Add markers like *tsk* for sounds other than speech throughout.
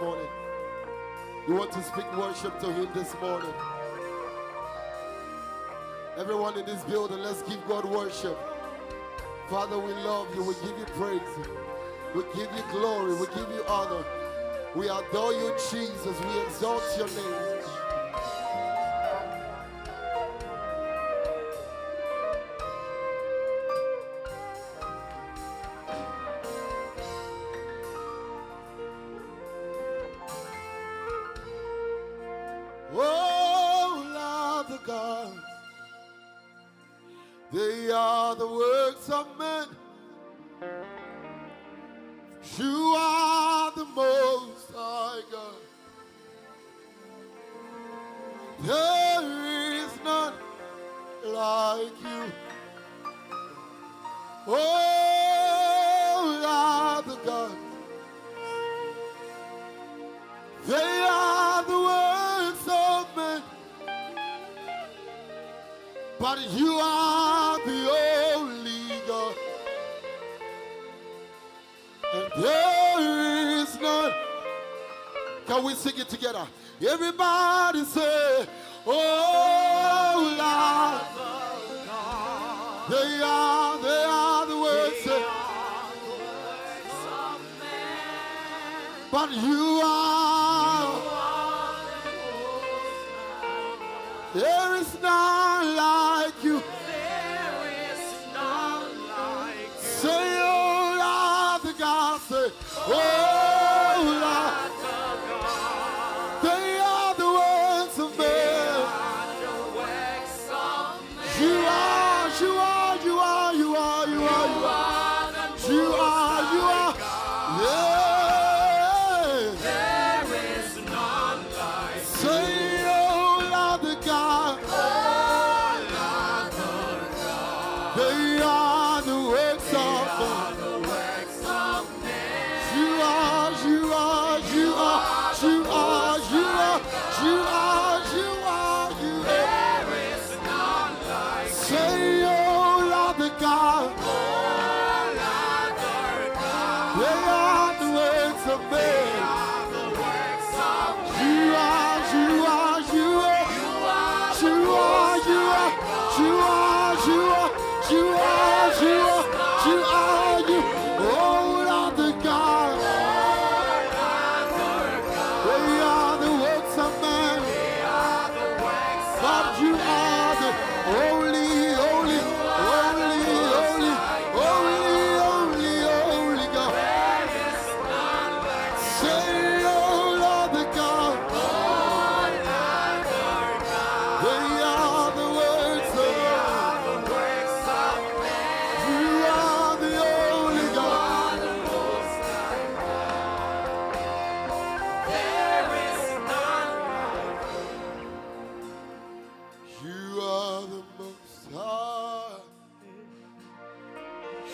morning? You want to speak worship to Him this morning? Everyone in this building, let's give God worship. Father, we love you. We give you praise. We give you glory. We give you honor. We adore you, Jesus. We exalt your name.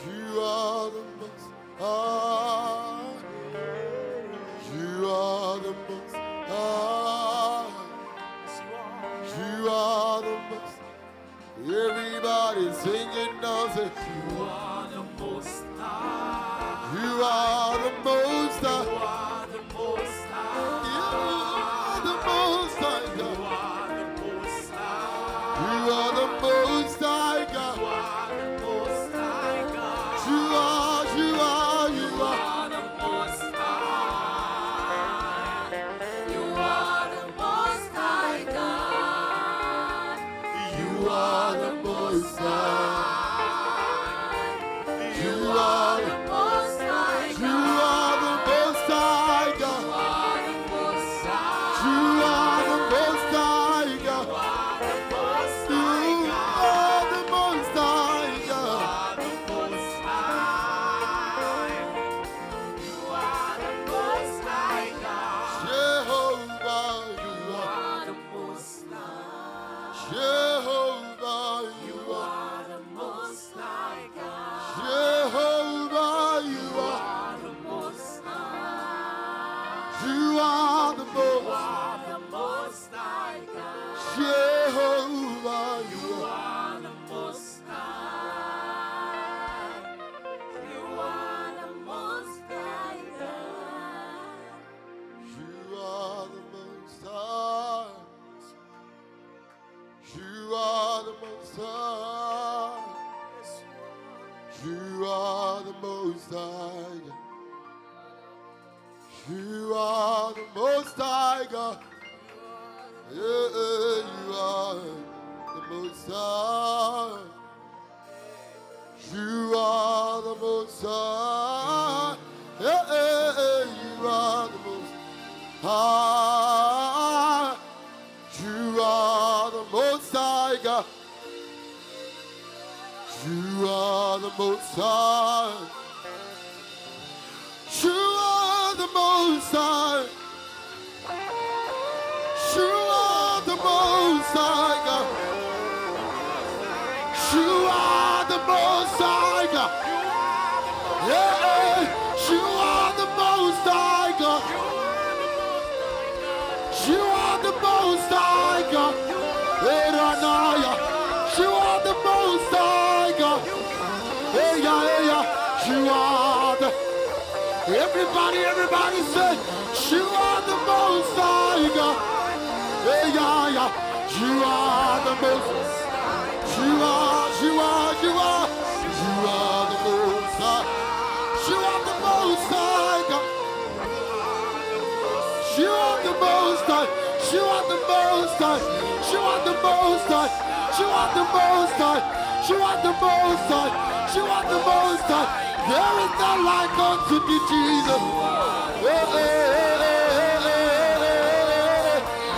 You are the most high. You are the most high. You are the most. Singing now You are the most high. You are the most high.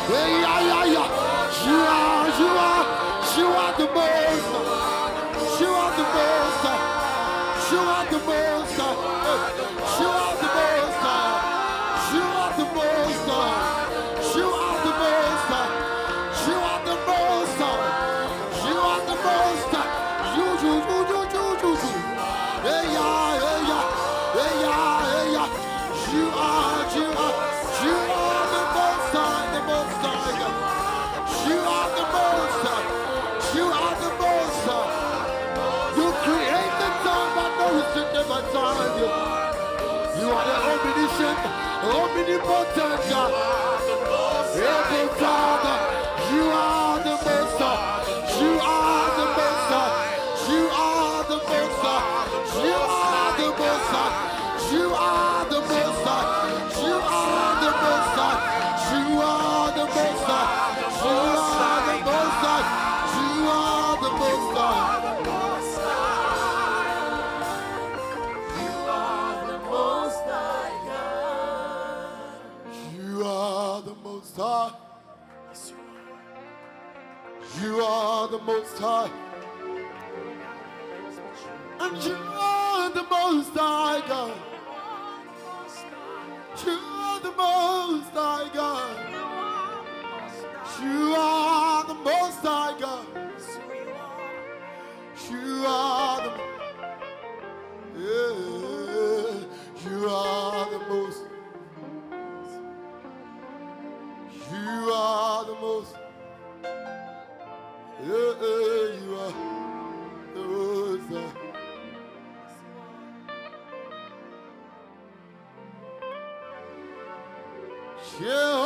Yeah, yeah, yeah. You are, you are, you are the most. omnipotente. the Most High. And you are the Most High God. You are the Most High God. You are the Most High God. You are the. Yeah. you are the rose. Yeah.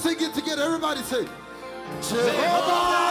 sing it together. Everybody say, Jehovah.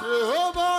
Jehovah.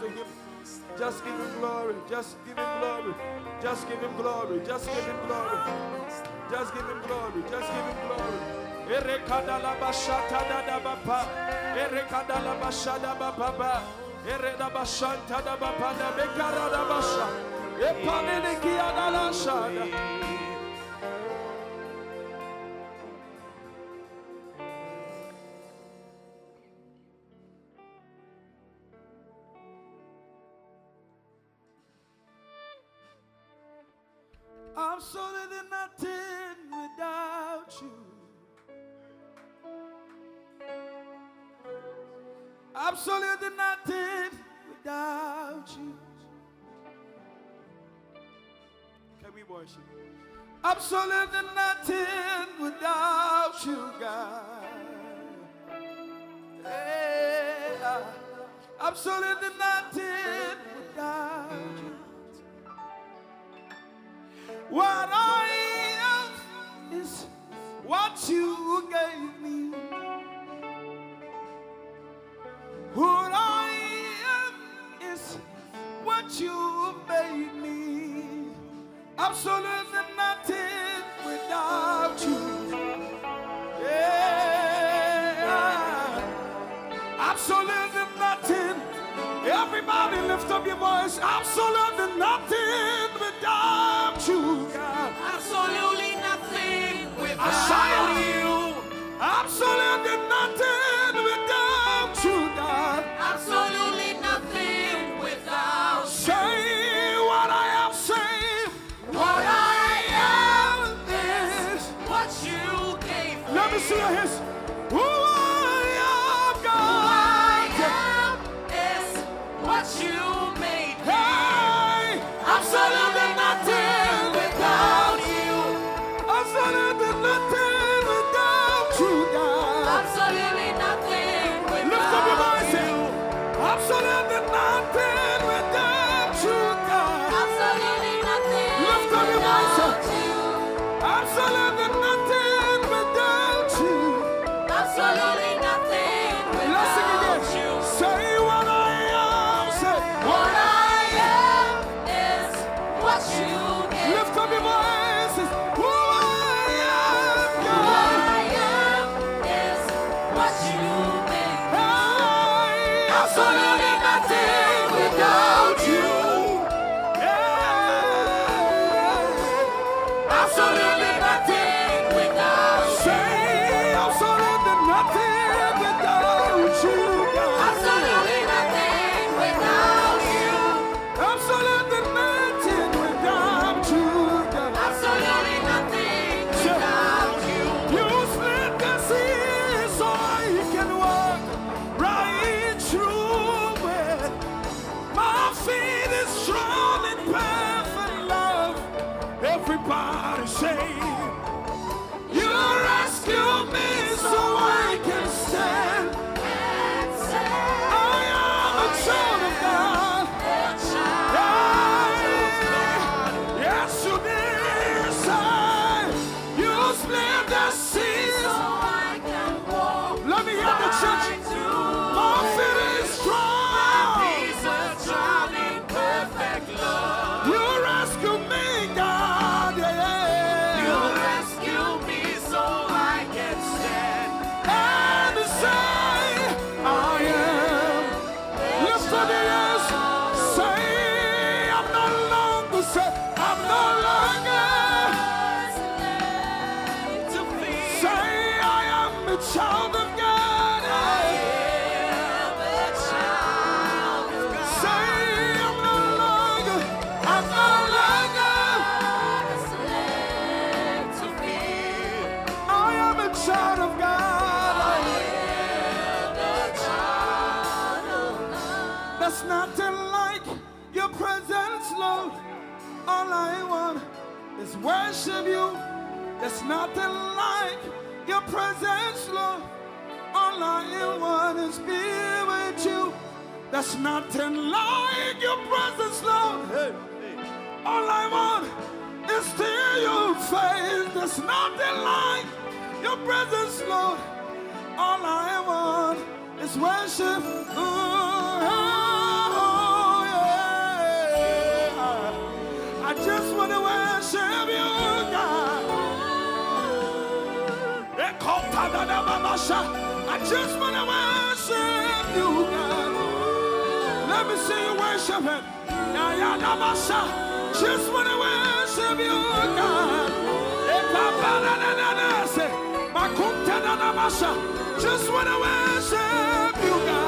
to Him. Just give Him glory. Just give Him glory. Just give Him glory. Just give Him glory. Just give Him glory. Just give Him glory. Erekada la bashata da da bapa. Erekada la bashada bapa. Ereda bashanta da bapa da bekara da basha. Epanele kia da la. Absolutely nothing. say. worship you. There's nothing like your presence, Lord. All I want is be with you. There's nothing like your presence, Lord. All I want is to your face. There's nothing like your presence, Lord. All I want is worship. Ooh, oh, yeah. I just want to worship serve you, God. I just want to worship you, God. Let me see you worship it. Just want to worship you, God. Just want to worship you, God.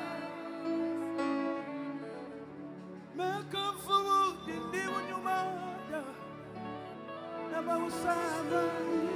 alçada.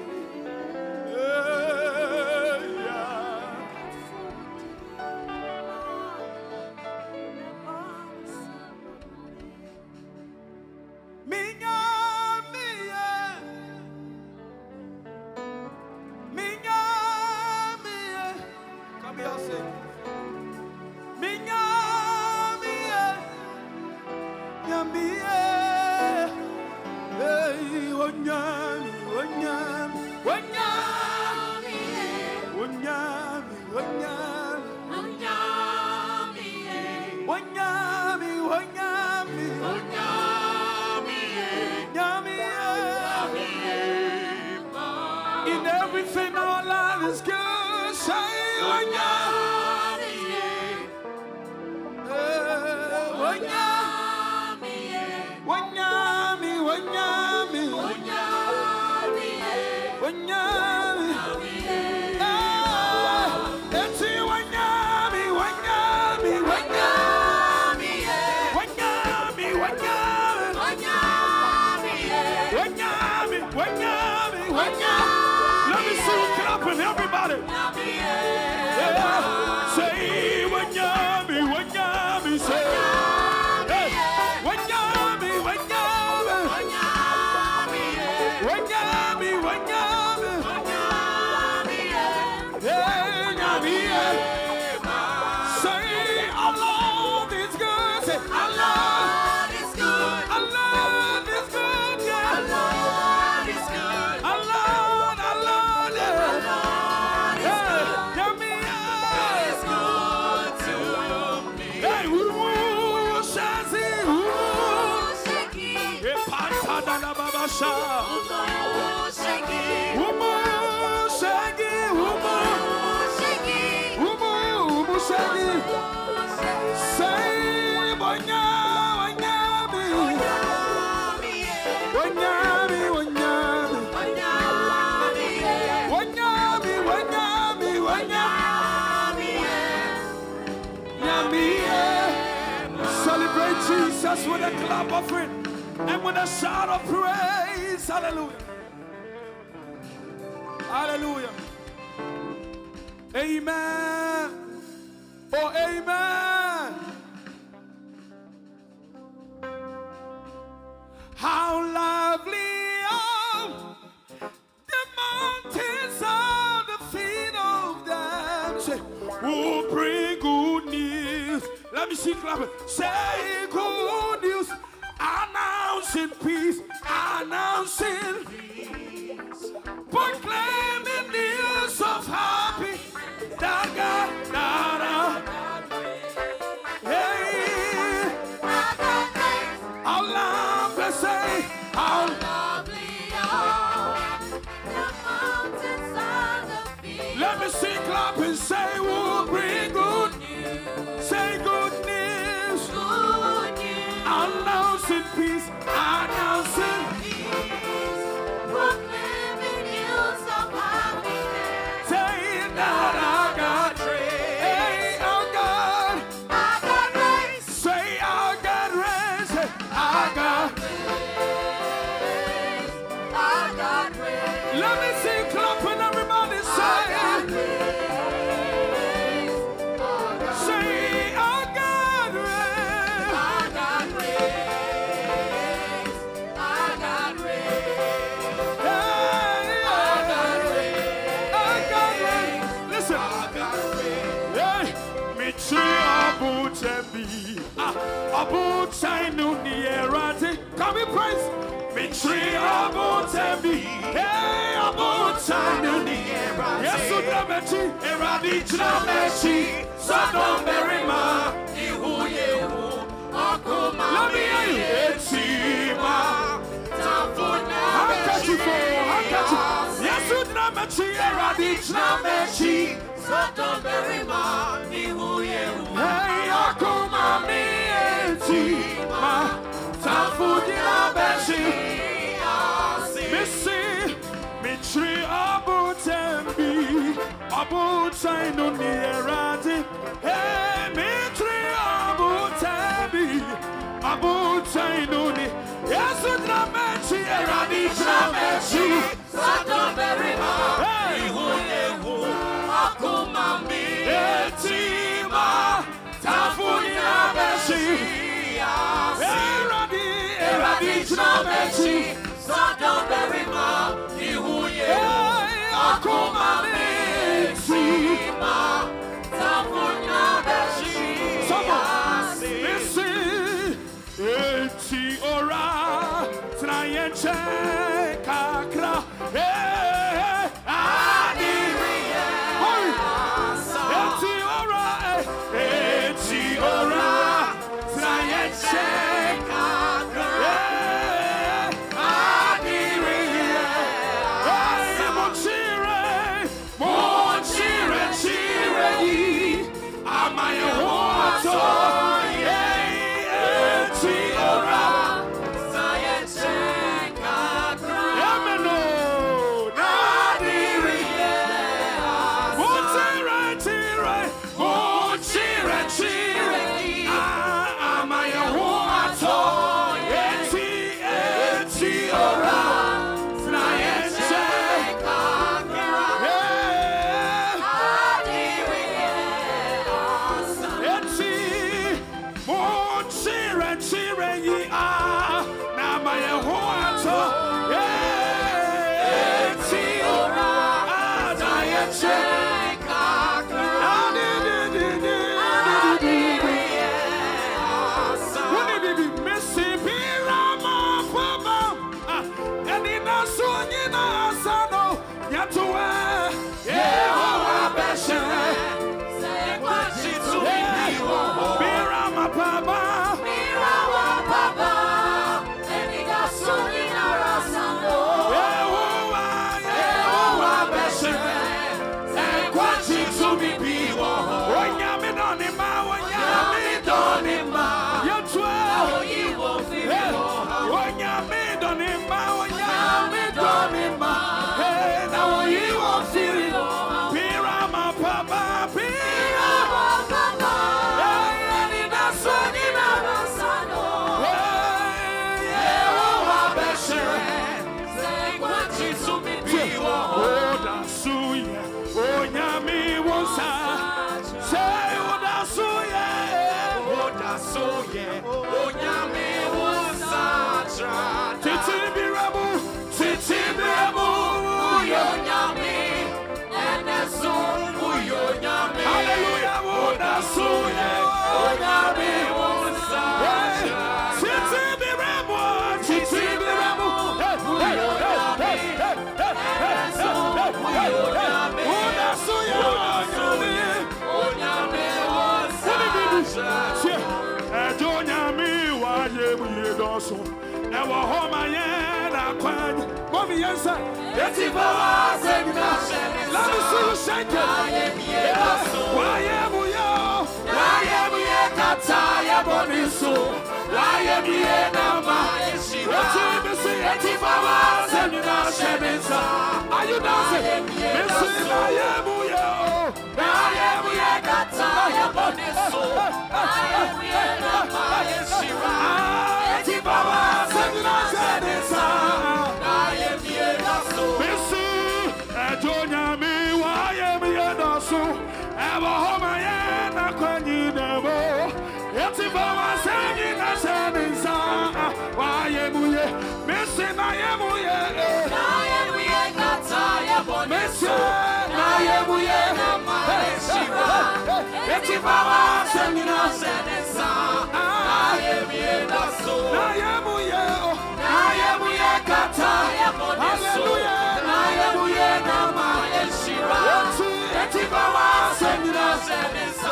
Jesus with a clap of it and with a shout of praise. Hallelujah. Hallelujah. Amen. Oh, amen. How lovely Let me see clapping. Say good news, announcing peace, announcing peace. proclaiming news of happy. How long say, how Let me see clap and say, who bring Me tree abutebi, hey, abutenu ni erate. Yes, udamechi, eradi berima, ihu yehu, akuma Let me hear you. Etima, handkerchief, oh, handkerchief. Yes, udamechi, eradi chinamechi. Hey, akuma mi etima, tafudina beshi. Abutainu ni eradi. Hey, me tree abutembi, abutainu ni. Yes, udamechi, eradi chinamechi. Hey, etima, tafudina beshi. Eradi, eradi chinamechi. Hey, akuma mi etima. Someone, listen. Eti ora, trayenche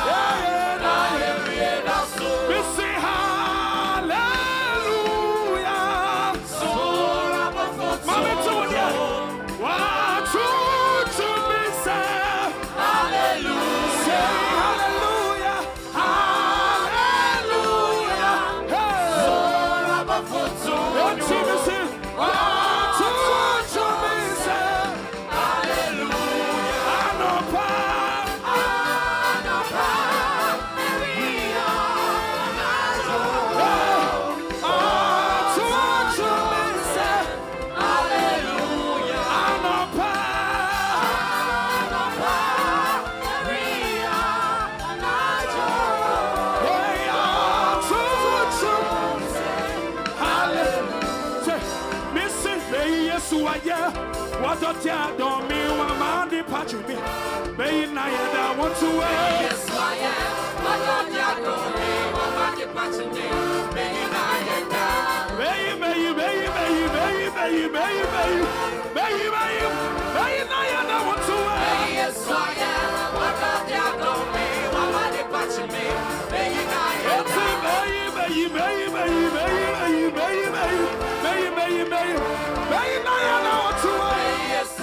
Yeah, yeah. Yes,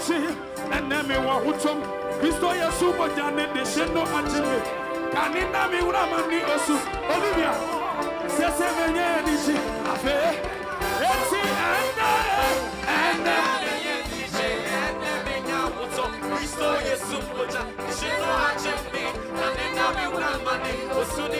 akyi ɛnɛ mi wɔ ahotɔm kristo yesu mogya ne de hyɛ no mi kane na mi wura ma ni osu. Olivia sese me nye yɛ ni hyi afei eti ɛnɛ ɛnɛ Kristo Yesu mogya de hyɛ no akyi mi kane mi osu.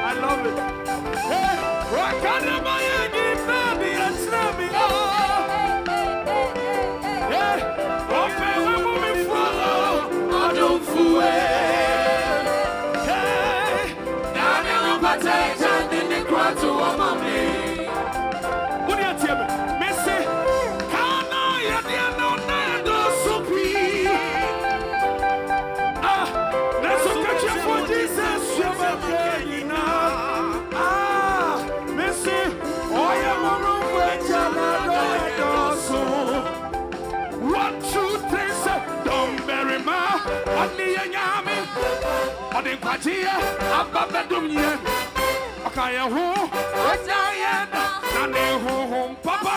I love it. Hey, and Snabby. Hey, Open women follow. I don't fool. Hey, to Patek and the ɔde nkwagyeɛ aba bɛdom yɛ ɔka yɛ ho ɔnya yɛ na na papa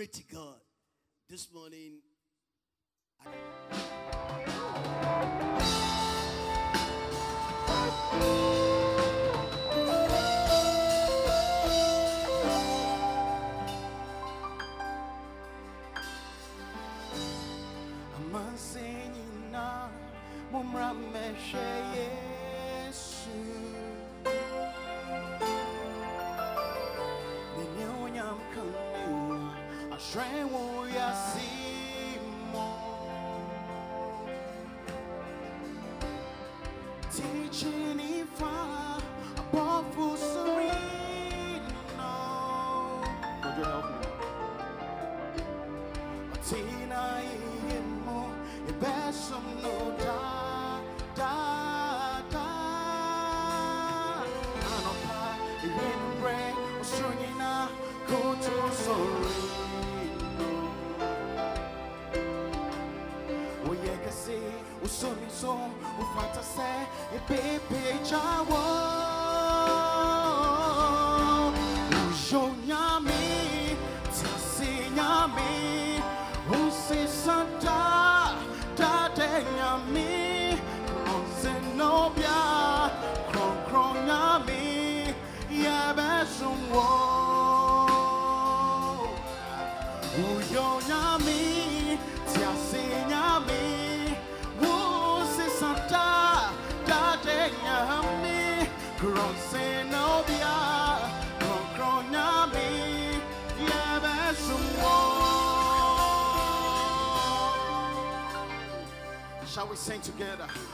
Glory to God. This morning, I... together.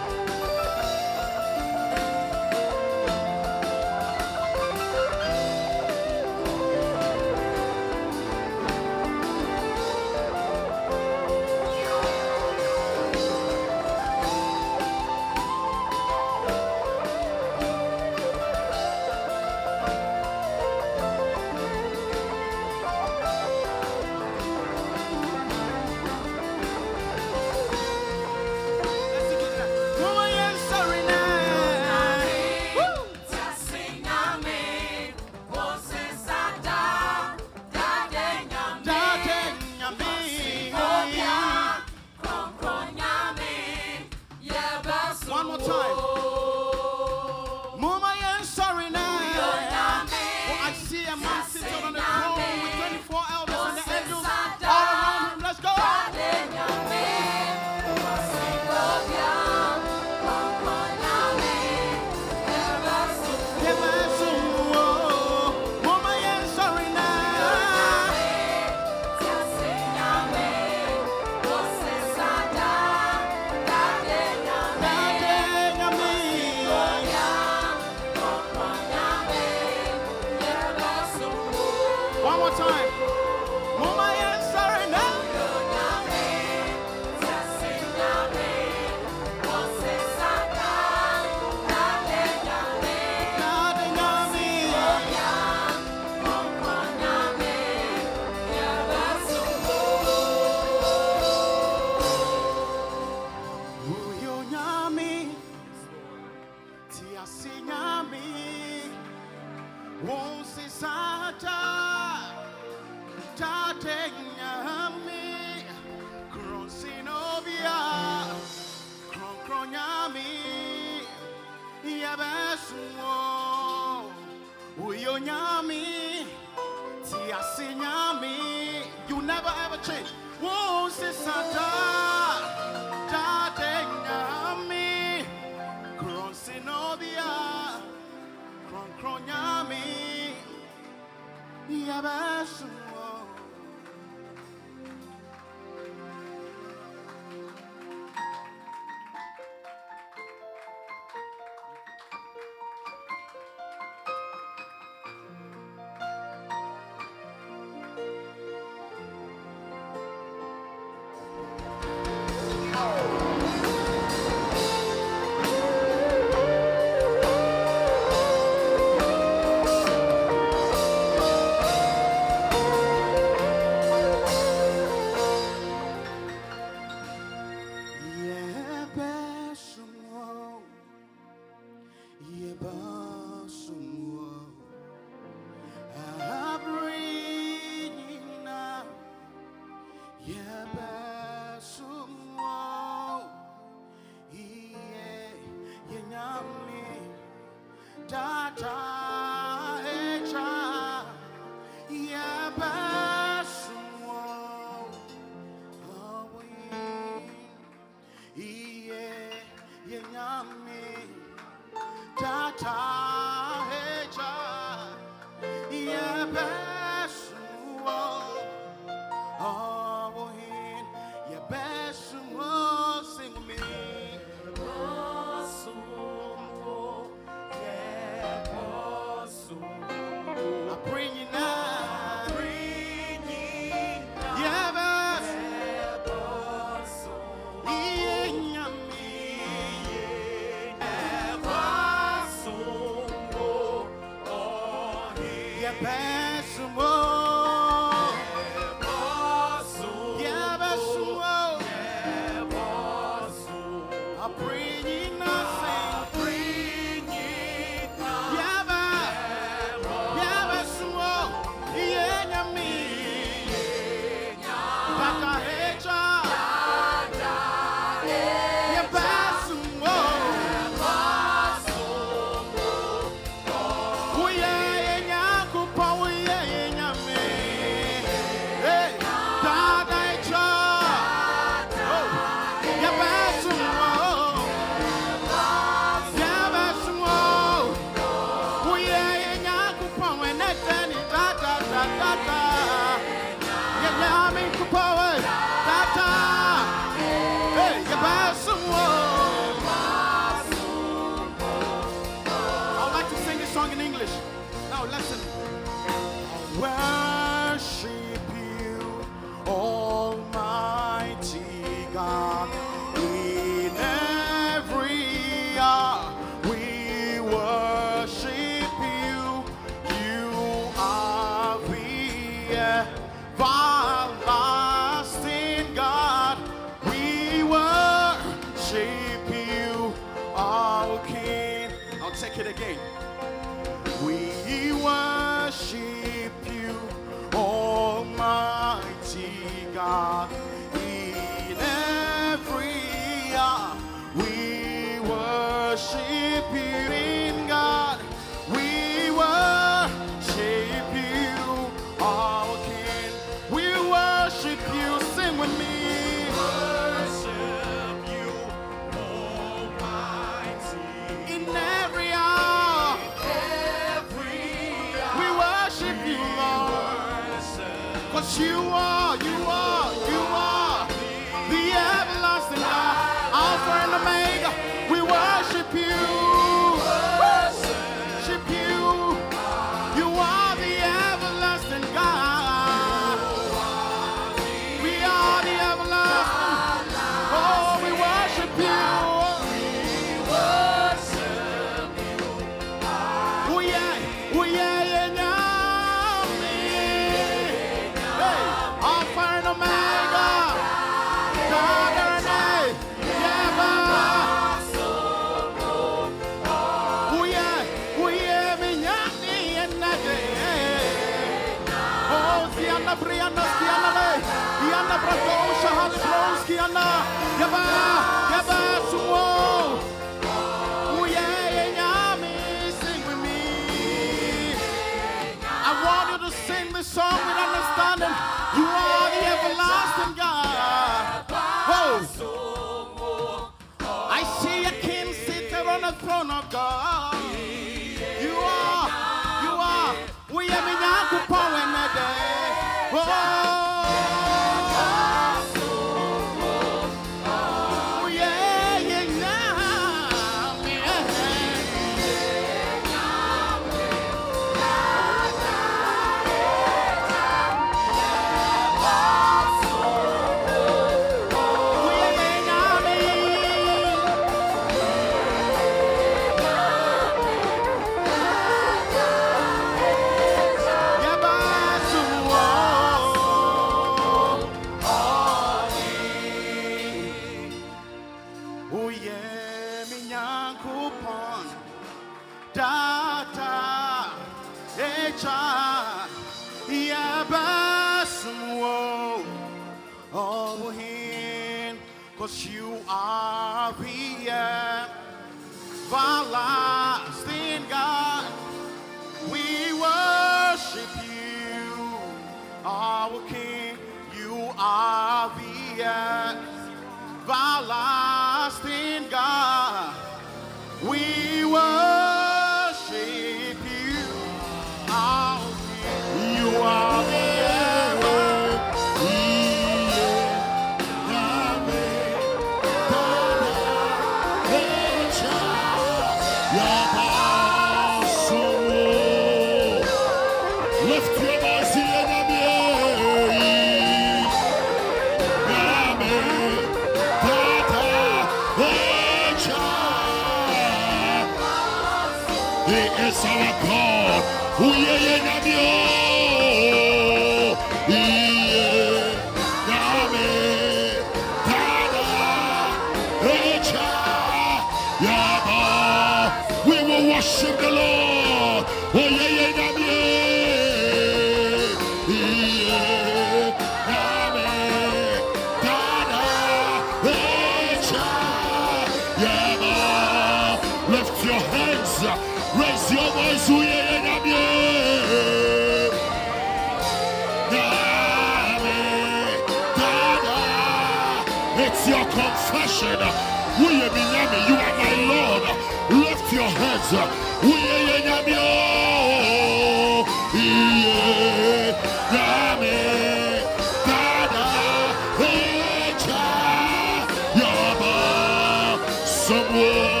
someone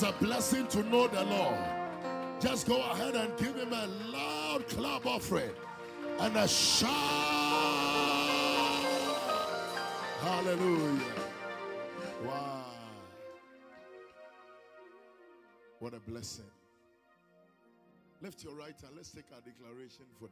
It's a blessing to know the Lord. Just go ahead and give him a loud clap offering and a shout. Hallelujah. Wow. What a blessing. Lift your right hand. Let's take our declaration for.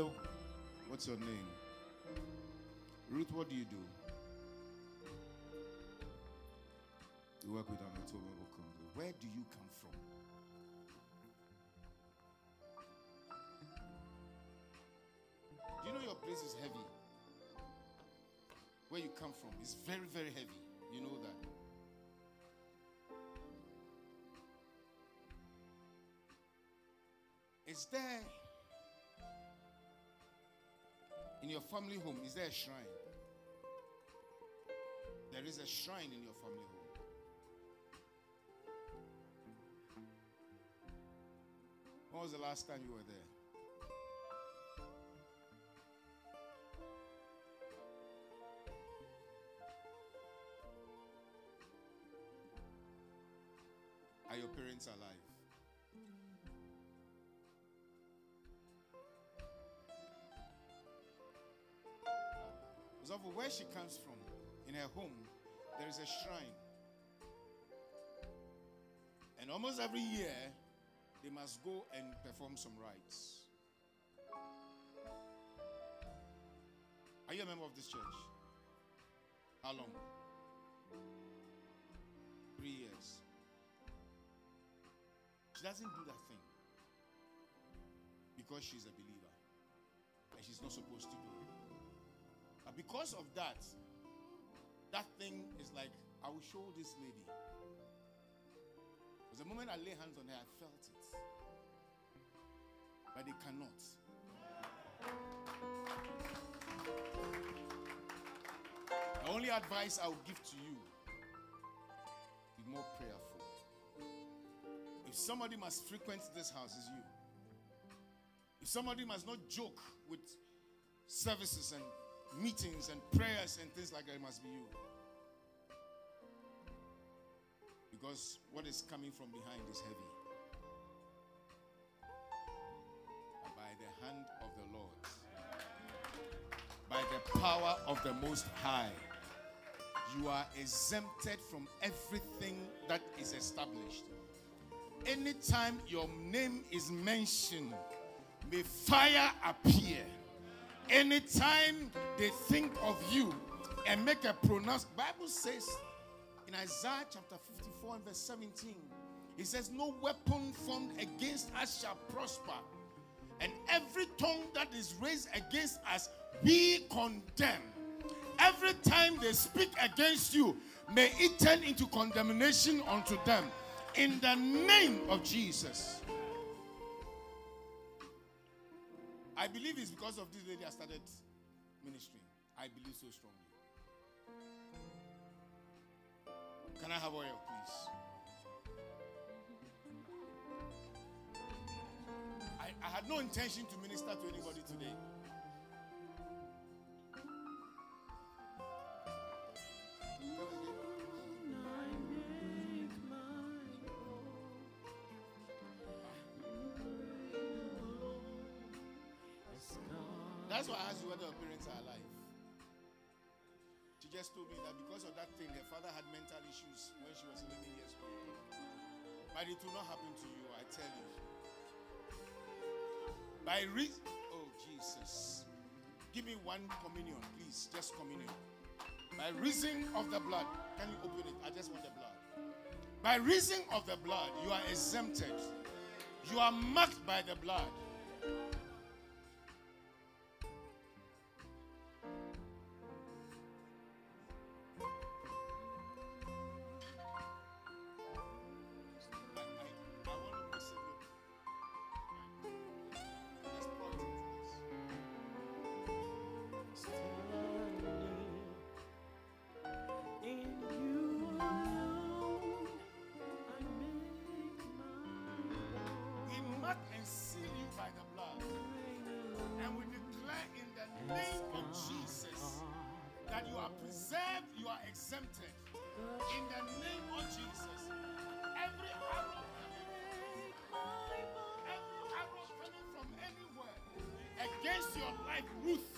What's your name? Ruth, what do you do? You work with an automobile. Where do you come from? Do you know your place is heavy? Where you come from is very, very heavy. Family home, is there a shrine? There is a shrine in your family home. When was the last time you were there? Are your parents alive? Where she comes from, in her home, there is a shrine. And almost every year, they must go and perform some rites. Are you a member of this church? How long? Three years. She doesn't do that thing because she's a believer and she's not supposed to do it. But because of that, that thing is like, I will show this lady. Because the moment I lay hands on her, I felt it. But they cannot. The only advice I will give to you be more prayerful. If somebody must frequent this house, is you. If somebody must not joke with services and meetings and prayers and things like that, it must be you. Because what is coming from behind is heavy. By the hand of the Lord, by the power of the Most High, you are exempted from everything that is established. Anytime your name is mentioned, may fire appear. Anytime they think of you and make a pronounced, Bible says in Isaiah chapter 54 and verse 17, it says, No weapon formed against us shall prosper, and every tongue that is raised against us, we condemn. Every time they speak against you, may it turn into condemnation unto them. In the name of Jesus. I believe it's because of this lady I started ministry. I believe so strongly. Can I have oil, please? I, I had no intention to minister to anybody today. That's why I asked you whether her parents are alive. She just told me that because of that thing, her father had mental issues when she was 11 years old. But it will not happen to you, I tell you. By reason, oh Jesus, give me one communion, please, just communion. By reason of the blood, can you open it? I just want the blood. By reason of the blood, you are exempted. You are marked by the blood. Life, Ruth,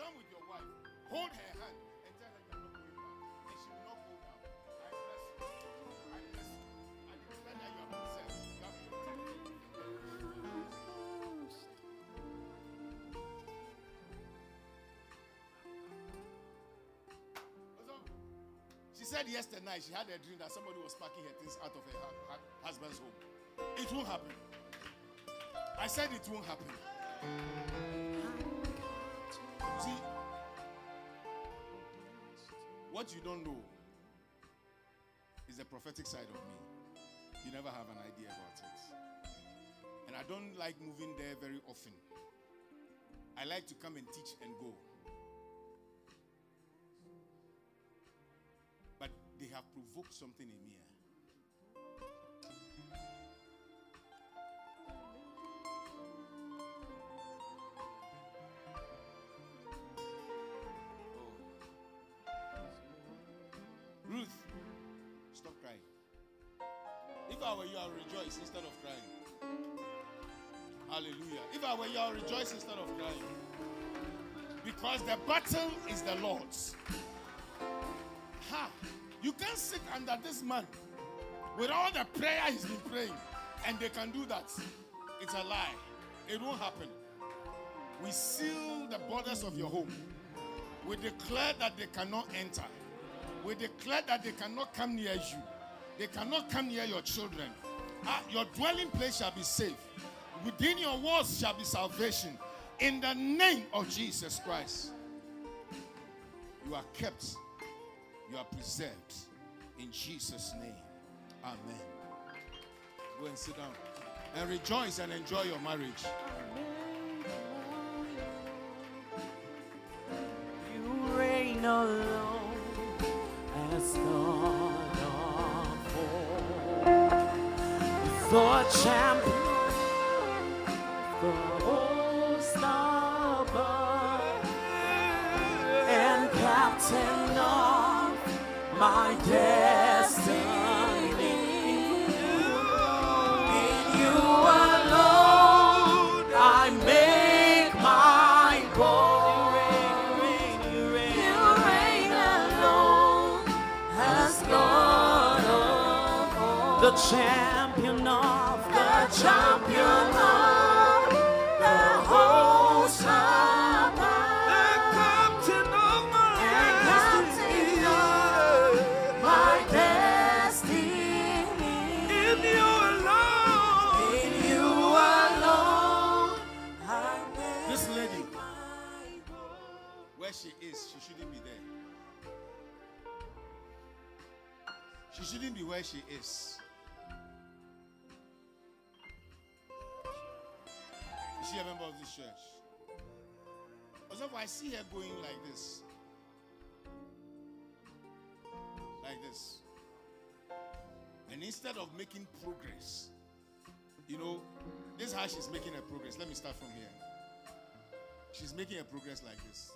Hold her hand and tell her you're not going down. And she will not go down. I bless you. I bless you. Declare that you are. You are. She said yesterday night she had a dream that somebody was packing her things out of her hu- hu- husband's home. It won't happen. I said it won't happen. See, what you don't know is the prophetic side of me. You never have an idea about it. And I don't like moving there very often. I like to come and teach and go. But they have provoked something in me. I were you, I'll rejoice instead of crying. Hallelujah. If I were you, I'll rejoice instead of crying. Because the battle is the Lord's. Ha! You can't sit under this man with all the prayer he's been praying, and they can do that. It's a lie. It won't happen. We seal the borders of your home. We declare that they cannot enter. We declare that they cannot come near you. They cannot come near your children. Ah, your dwelling place shall be safe. Within your walls shall be salvation. In the name of Jesus Christ. You are kept. You are preserved. In Jesus' name. Amen. Go and sit down. And rejoice and enjoy your marriage. You reign alone as God the champion, host above, and captain of my destiny. In you alone, I make my boast. You reign alone as God of all. the champion where she is. Is she a member of this church? Also, I see her going like this. Like this. And instead of making progress, you know, this is how she's making her progress. Let me start from here. She's making a progress like this.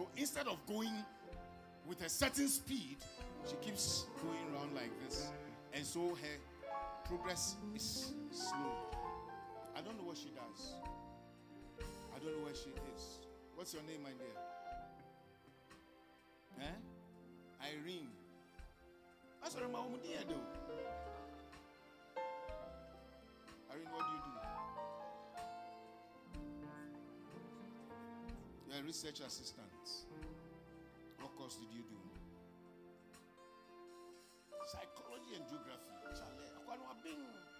So instead of going with a certain speed, she keeps going around like this, and so her progress is slow. I don't know what she does. I don't know where she is. What's your name, my dear? Eh? Irene. I'm dear. A research assistant. What course did you do? Psychology and geography. Chale,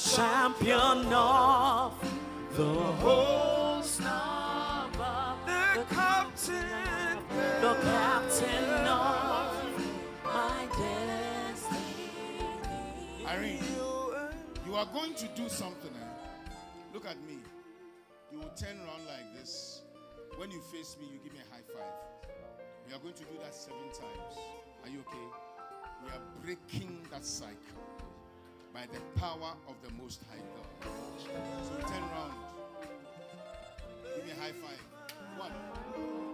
champion of the host of the, captain, the captain of my destiny. Irene, you are going to do something. Eh? Look at me. You will turn around like this. When you face me, you give me a high five. We are going to do that seven times. Are you okay? We are breaking that cycle by the power of the Most High God. So turn around. Give me a high five. One.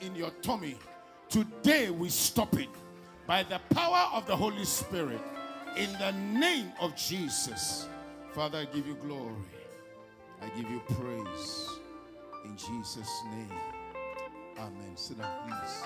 in your tummy, today we stop it by the power of the Holy Spirit in the name of Jesus. Father, I give you glory. I give you praise in Jesus' name. Amen. Sit down, please.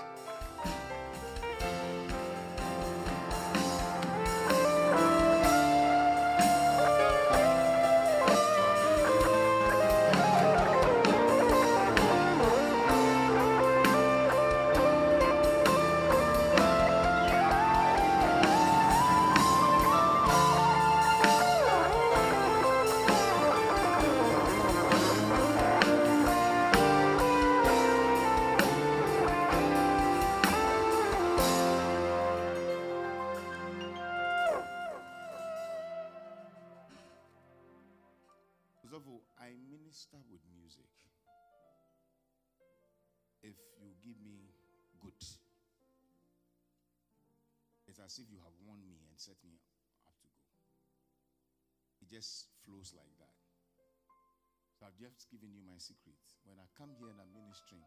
Just given you my secret. When I come here and I'm ministering,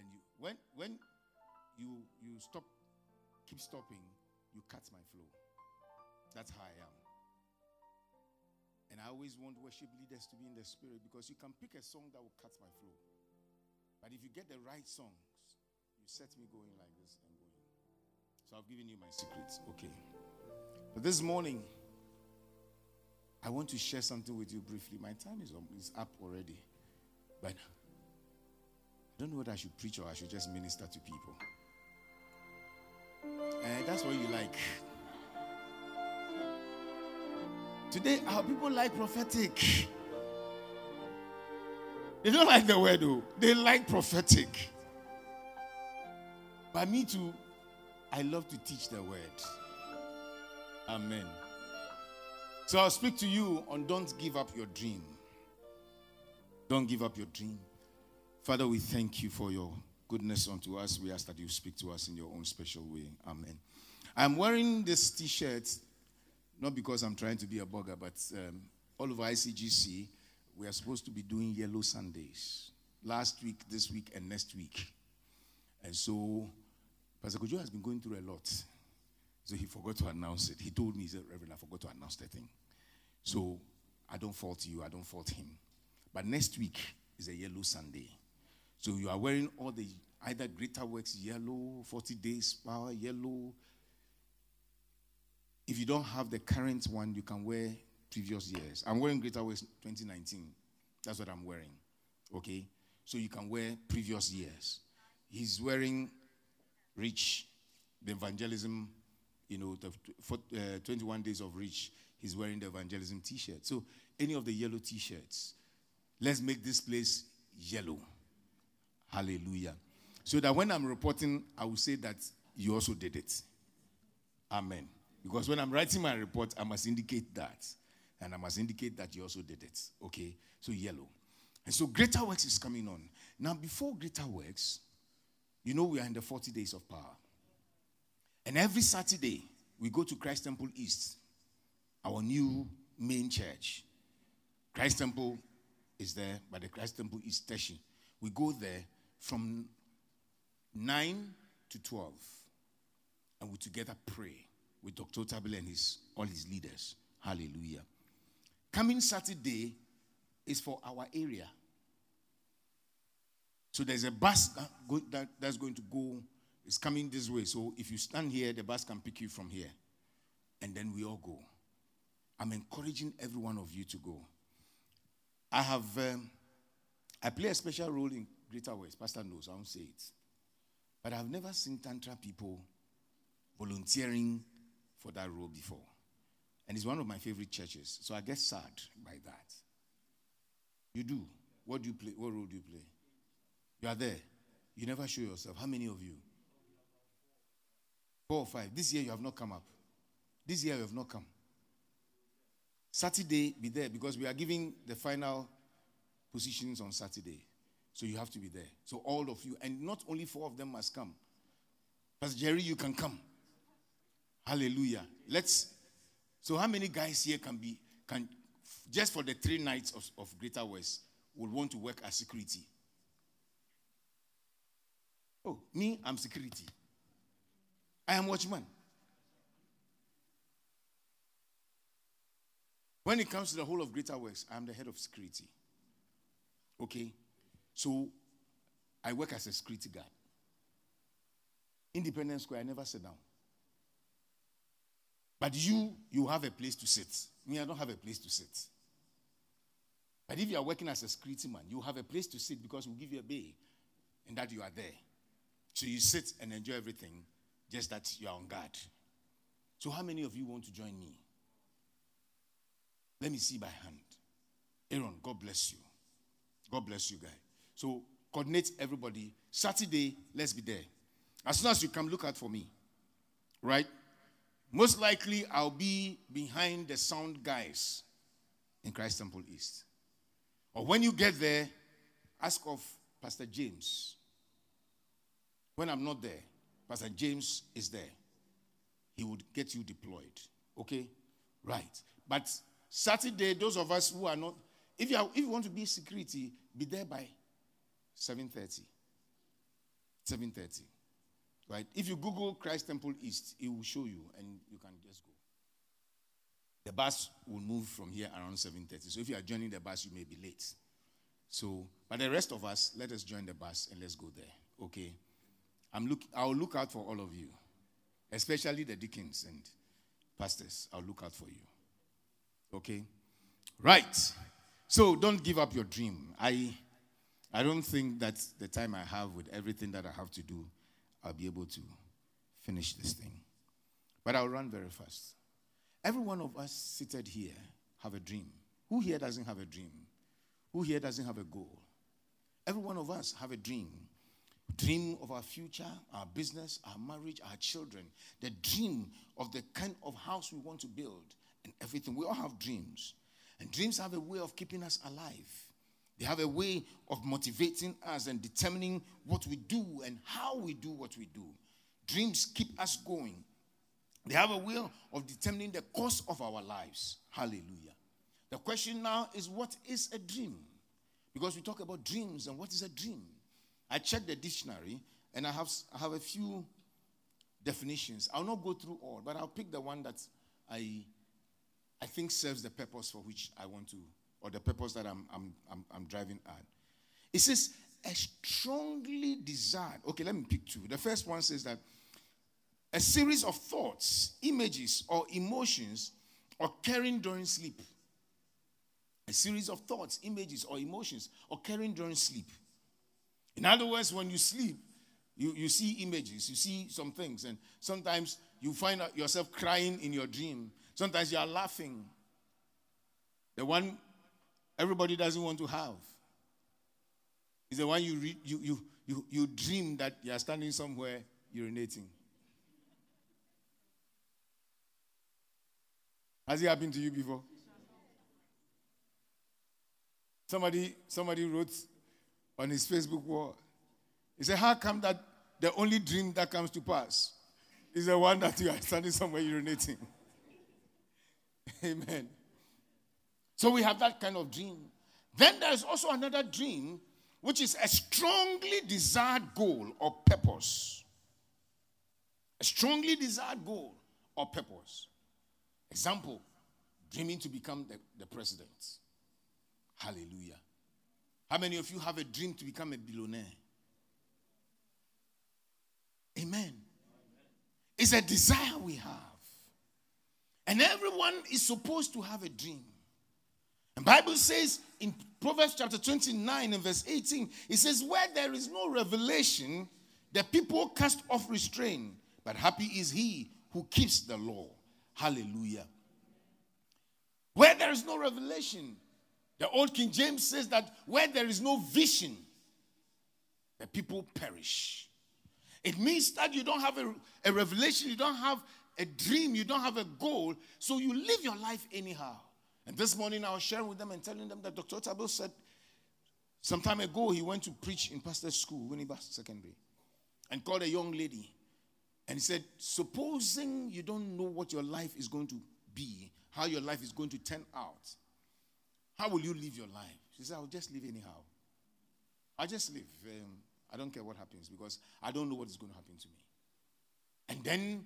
and you when when you you stop, keep stopping, you cut my flow. That's how I am. And I always want worship leaders to be in the spirit because you can pick a song that will cut my flow. But if you get the right songs, you set me going like this and going. So I've given you my secrets. Okay. But this morning, I want to share something with you briefly. My time is, um, is up already. But I don't know whether I should preach or I should just minister to people. And that's what you like. Today, our people like prophetic. They don't like the word, though. They like prophetic. But me too, I love to teach the word. Amen. So I'll speak to you on don't give up your dream. Don't give up your dream. Father, we thank you for your goodness unto us. We ask that you speak to us in your own special way. Amen. I'm wearing this t shirt not because I'm trying to be a bugger, but um, all over ICGC, we are supposed to be doing Yellow Sundays. Last week, this week, and next week. And so, Pastor Kojo has been going through a lot. So he forgot to announce it. He told me, he said, Reverend, I forgot to announce the thing. So I don't fault you, I don't fault him. But next week is a Yellow Sunday. So you are wearing all the either Greater Works yellow, 40 days power yellow, if you don't have the current one, you can wear previous years. I'm wearing Greater Works 2019. That's what I'm wearing. Okay? So you can wear previous years. He's wearing Reach, the evangelism, you know, the for, uh, 21 days of Reach. He's wearing the evangelism t shirt. So any of the yellow t shirts, let's make this place yellow. Hallelujah. So that when I'm reporting, I will say that you also did it. Amen. Because when I'm writing my report, I must indicate that. And I must indicate that you also did it. Okay? So yellow. And so Greater Works is coming on. Now, before Greater Works, you know we are in the 40 days of power. And every Saturday, we go to Christ Temple East, our new main church. Christ Temple is there, but the Christ Temple East station. We go there from 9 to 12, and we together pray with Dr. Otabil and his, all his leaders. Hallelujah. Coming Saturday is for our area. So there's a bus that go, that, that's going to go, it's coming this way. So if you stand here, the bus can pick you from here. And then we all go. I'm encouraging every one of you to go. I have, um, I play a special role in Greater Works. Pastor knows, I won't say it. But I've never seen Tantra people volunteering for that role before. And it's one of my favorite churches. So I get sad by that. You do. What do you play? What role do you play? You are there. You never show yourself. How many of you? Four or five. This year you have not come up. This year you have not come. Saturday, be there because we are giving the final positions on Saturday. So you have to be there. So all of you, and not only four of them must come. Pastor Jerry, you can come. Hallelujah. Let's. So how many guys here can be can just for the three nights of, of Greater Works would want to work as security? Oh, me, I'm security. I am watchman. When it comes to the whole of Greater Works, I'm the head of security. Okay? So I work as a security guard. Independence Square, I never sit down. But you, you have a place to sit. Me, I don't have a place to sit. But if you are working as a security man, you have a place to sit because we'll give you a bay and that you are there. So you sit and enjoy everything, just that you are on guard. So, how many of you want to join me? Let me see by hand. Aaron, God bless you. God bless you, guy. So, coordinate everybody. Saturday, let's be there. As soon as you come, look out for me. Right? Most likely, I'll be behind the sound guys in Christ Temple East. Or when you get there, ask of Pastor James. When I'm not there, Pastor James is there. He would get you deployed. Okay? Right. But Saturday, those of us who are not, if you, are, if you want to be security, be there by 7.30. 7.30. Right? If you Google Christ Temple East, it will show you and you can just go. The bus will move from here around 7.30. So if you are joining the bus, you may be late. So, but the rest of us, let us join the bus and let's go there. Okay? I'm look, I'll look out for all of you, especially the deacons and pastors. I'll look out for you. Okay? Right. So don't give up your dream. I, I don't think that the time I have with everything that I have to do, I'll be able to finish this thing. But I'll run very fast. Every one of us seated here have a dream. Who here doesn't have a dream? Who here doesn't have a goal? Every one of us have a dream. Dream of our future, our business, our marriage, our children. The dream of the kind of house we want to build and everything. We all have dreams. And dreams have a way of keeping us alive. They have a way of motivating us and determining what we do and how we do what we do. Dreams keep us going. They have a way of determining the course of our lives. Hallelujah. The question now is what is a dream? Because we talk about dreams and what is a dream? I checked the dictionary and I have, I have a few definitions. I'll not go through all, but I'll pick the one that I, I think serves the purpose for which I want to, or the purpose that I'm, I'm, I'm, I'm driving at. It says, a strongly desired. Okay, let me pick two. The first one says that a series of thoughts, images, or emotions occurring during sleep. A series of thoughts, images, or emotions occurring during sleep. In other words, when you sleep, you, you see images, you see some things, and sometimes you find yourself crying in your dream. Sometimes you are laughing. The one everybody doesn't want to have is the one you, read, you, you, you, you dream that you are standing somewhere urinating. Has it happened to you before? Somebody, somebody wrote on his Facebook wall. He said, How come that the only dream that comes to pass is the one that you are standing somewhere urinating? *laughs* Amen. So we have that kind of dream. Then there is also another dream, which is a strongly desired goal or purpose. A strongly desired goal or purpose. Example, dreaming to become the, the president. Hallelujah. How many of you have a dream to become a billionaire? Amen. It's a desire we have. And everyone is supposed to have a dream. And Bible says in Proverbs chapter 29 and verse 18, it says, Where there is no revelation, the people cast off restraint, but happy is he who keeps the law. Hallelujah. Where there is no revelation, the old King James says that where there is no vision, the people perish. It means that you don't have a, a revelation, you don't have a dream, you don't have a goal, so you live your life anyhow. And this morning I was sharing with them and telling them that Dr. Otabil said some time ago he went to preach in pastor's school, Winneba Secondary, and called a young lady. And he said, Supposing you don't know what your life is going to be, how your life is going to turn out, how will you live your life? She said, I'll just live anyhow. I'll just live. Um, I don't care what happens because I don't know what is going to happen to me. And then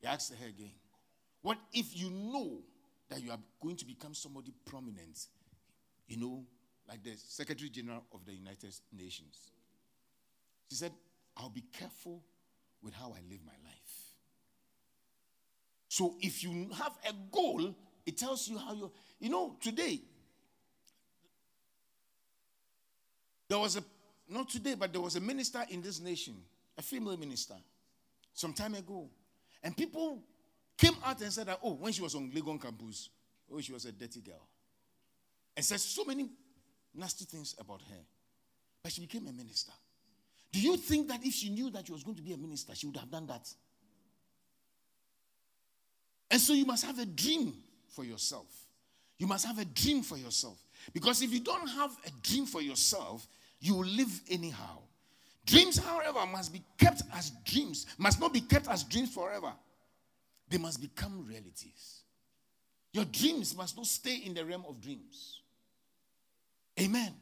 he asked her again, What if you know that you are going to become somebody prominent, you know, like the Secretary General of the United Nations. She said, I'll be careful with how I live my life. So if you have a goal, it tells you how you, you know, today, there was a, not today, but there was a minister in this nation, a female minister, some time ago. And people came out and said that, oh, when she was on Legon campus, oh, she was a dirty girl. And said so many nasty things about her. But she became a minister. Do you think that if she knew that she was going to be a minister, she would have done that? And so you must have a dream for yourself. You must have a dream for yourself. Because if you don't have a dream for yourself, you live anyhow. Dreams, however, must be kept as dreams, must not be kept as dreams forever. They must become realities. Your dreams must not stay in the realm of dreams. Amen.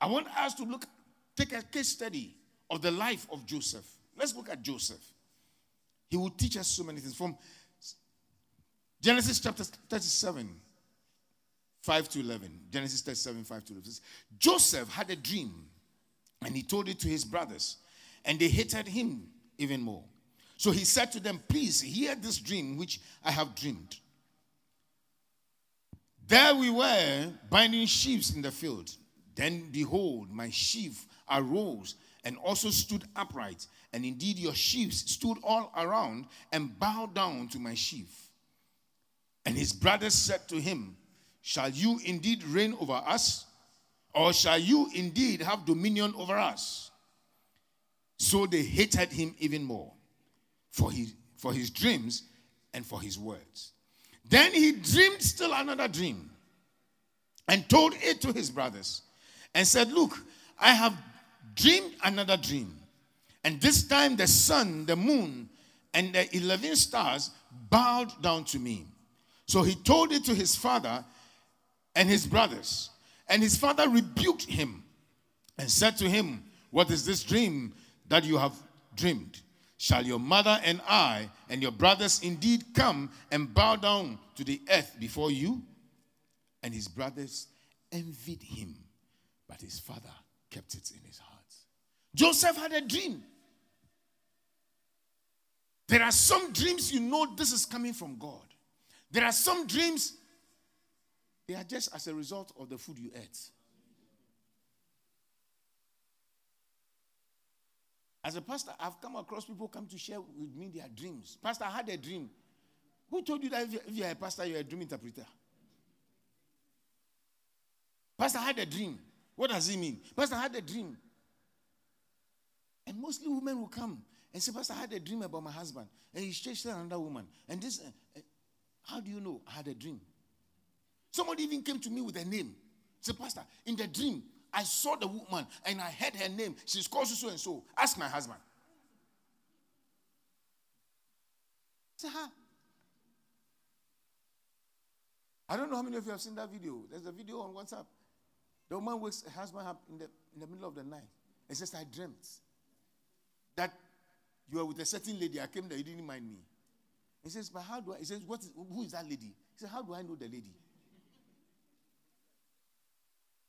I want us to look, take a case study of the life of Joseph. Let's look at Joseph. He will teach us so many things. From Genesis chapter 37, 5 to 11. Genesis 37, 5 to 11. Joseph had a dream and he told it to his brothers, and they hated him even more. So he said to them, Please hear this dream which I have dreamed. There we were binding sheaves in the field. Then behold, my sheaf arose and also stood upright. And indeed, your sheaves stood all around and bowed down to my sheaf. And his brothers said to him, Shall you indeed reign over us? Or shall you indeed have dominion over us? So they hated him even more for his, for his dreams and for his words. Then he dreamed still another dream and told it to his brothers and said, Look, I have dreamed another dream. And this time the sun, the moon, and the 11 stars bowed down to me. So he told it to his father and his brothers. And his father rebuked him and said to him, What is this dream that you have dreamed? Shall your mother and I and your brothers indeed come and bow down to the earth before you? And his brothers envied him, but his father kept it in his heart. Joseph had a dream. There are some dreams you know this is coming from God. There are some dreams, they are just as a result of the food you ate. As a pastor, I've come across people come to share with me their dreams. Pastor, I had a dream. Who told you that if you're a pastor, you're a dream interpreter? Pastor, I had a dream. What does it mean? Pastor, I had a dream. And mostly women will come and say, Pastor, I had a dream about my husband. And he's chasing another woman. And this, uh, uh, how do you know I had a dream? Somebody even came to me with a name. Say, Pastor, in the dream, I saw the woman and I heard her name. She's called so and so. Ask my husband. Say, huh? I don't know how many of you have seen that video. There's a video on WhatsApp. The woman wakes her husband up in the, in the middle of the night and says, I dreamt that you were with a certain lady. I came there, you didn't mind me. He says, But how do I? He says, what is, Who is that lady? He says, How do I know the lady?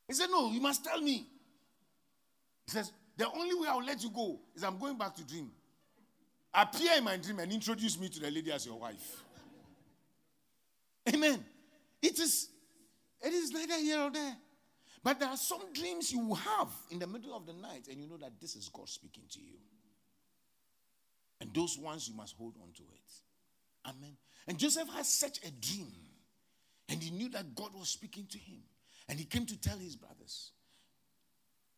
He said, No, you must tell me. He says, The only way I'll let you go is I'm going back to dream. Appear in my dream and introduce me to the lady as your wife. Amen. It is, it is neither here or there. But there are some dreams you have in the middle of the night, and you know that this is God speaking to you. And those ones you must hold on to it. Amen. And Joseph had such a dream, and he knew that God was speaking to him. And he came to tell his brothers,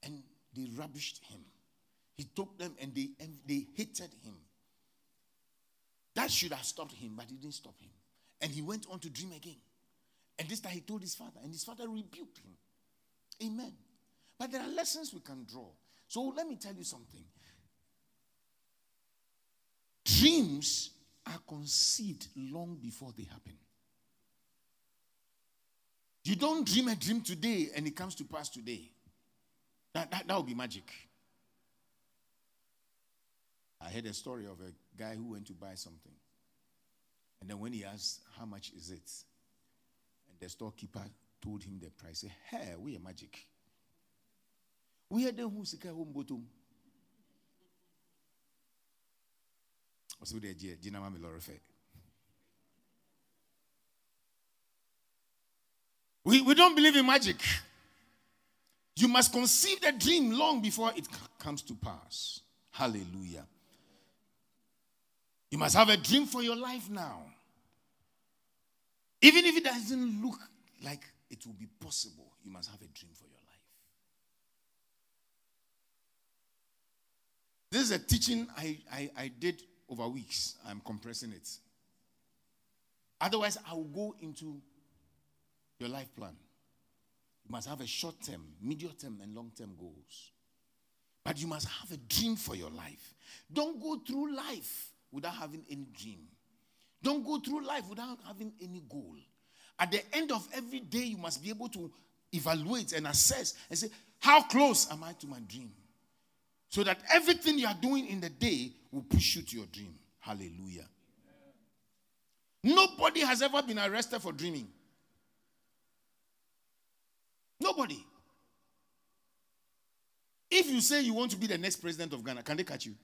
and they rubbished him. He took them and they, and they hated him. That should have stopped him, but it didn't stop him. And he went on to dream again. And this time he told his father, and his father rebuked him. Amen. But there are lessons we can draw. So let me tell you something. Dreams are conceived long before they happen. You don't dream a dream today and it comes to pass today. That, that, that would be magic. I heard a story of a guy who went to buy something. And then when he asked, How much is it? And the storekeeper told him the price. Say, Hey, we are magic. We are the who sika home bottom. Also, the Gina Mami Lorife. We, we don't believe in magic. You must conceive the dream long before it comes to pass. Hallelujah. You must have a dream for your life now. Even if it doesn't look like it will be possible, you must have a dream for your life. This is a teaching I, I, I did over weeks. I'm compressing it. Otherwise, I will go into your life plan. You must have a short term, medium term, and long term goals. But you must have a dream for your life. Don't go through life without having any dream. Don't go through life without having any goal. At the end of every day, you must be able to evaluate and assess and say, How close am I to my dream? So that everything you are doing in the day will push you to your dream. Hallelujah. Nobody has ever been arrested for dreaming. Nobody. If you say you want to be the next president of Ghana, can they catch you?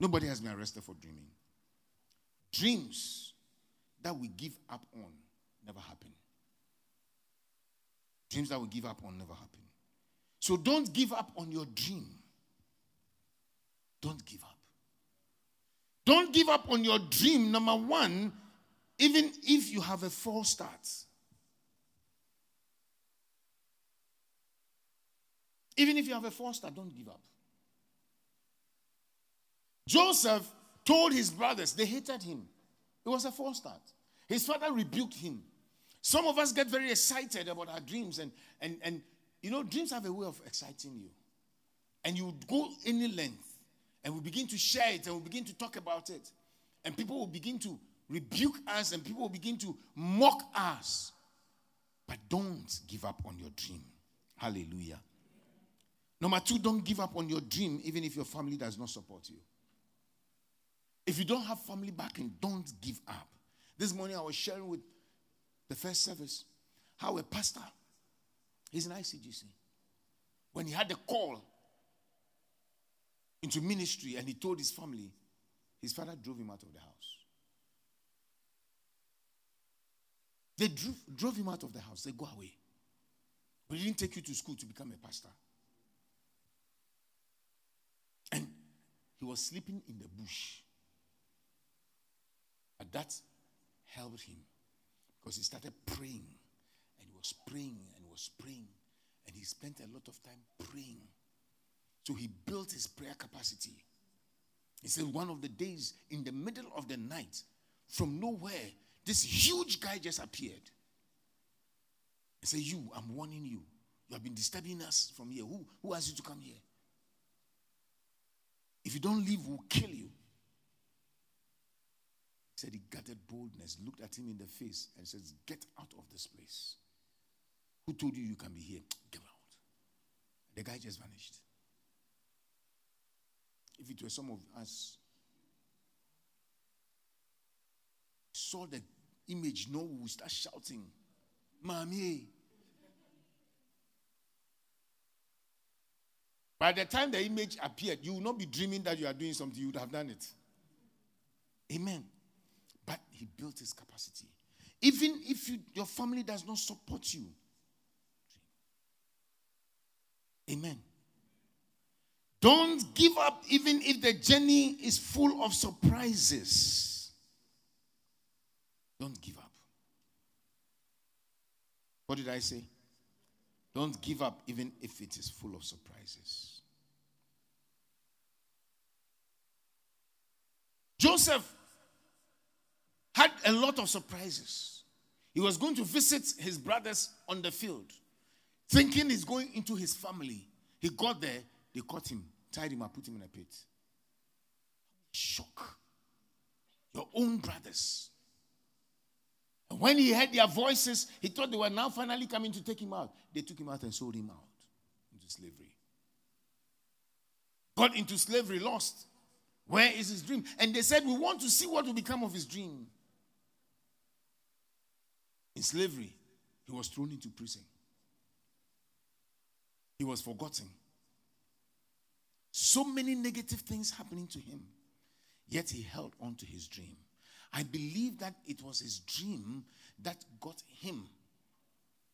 Nobody has been arrested for dreaming. Dreams that we give up on never happen. Dreams that we give up on never happen. So don't give up on your dream. Don't give up. Don't give up on your dream, number one, even if you have a false start. Even if you have a false start, don't give up. Joseph told his brothers, they hated him. It was a false start. His father rebuked him. Some of us get very excited about our dreams, and, and, and you know, dreams have a way of exciting you. And you go any length, and we begin to share it, and we begin to talk about it. And people will begin to rebuke us, and people will begin to mock us. But don't give up on your dream. Hallelujah. Number two, don't give up on your dream, even if your family does not support you. If you don't have family backing, don't give up. This morning I was sharing with the first service how a pastor, he's in ICGC, when he had a call into ministry and he told his family, his father drove him out of the house. They drove, drove him out of the house. They go away. We didn't take you to school to become a pastor. And he was sleeping in the bush. But that helped him because he started praying and he was praying and he was praying and he spent a lot of time praying. So he built his prayer capacity. He said, one of the days in the middle of the night, from nowhere, this huge guy just appeared. He said, You, I'm warning you. You have been disturbing us from here. Who, who asked you to come here? If you don't leave, we'll kill you. He said he gathered boldness, looked at him in the face, and says, Get out of this place. Who told you you can be here? *tsk* Get out. The guy just vanished. If it were some of us, saw the image, no, we start shouting, Mommy. By the time the image appeared, you will not be dreaming that you are doing something, you would have done it. Amen. But he built his capacity. Even if you, your family does not support you, Amen. Don't give up even if the journey is full of surprises. Don't give up. What did I say? Don't give up even if it is full of surprises. Joseph had a lot of surprises. He was going to visit his brothers on the field, thinking he's going into his family. He got there, they caught him, tied him up, put him in a pit. Shock. Your own brothers. And when he heard their voices, he thought they were now finally coming to take him out. They took him out and sold him out into slavery. Got into slavery, lost. Where is his dream? And they said, We want to see what will become of his dream. In slavery, he was thrown into prison. He was forgotten. So many negative things happening to him. Yet he held on to his dream. I believe that it was his dream that got him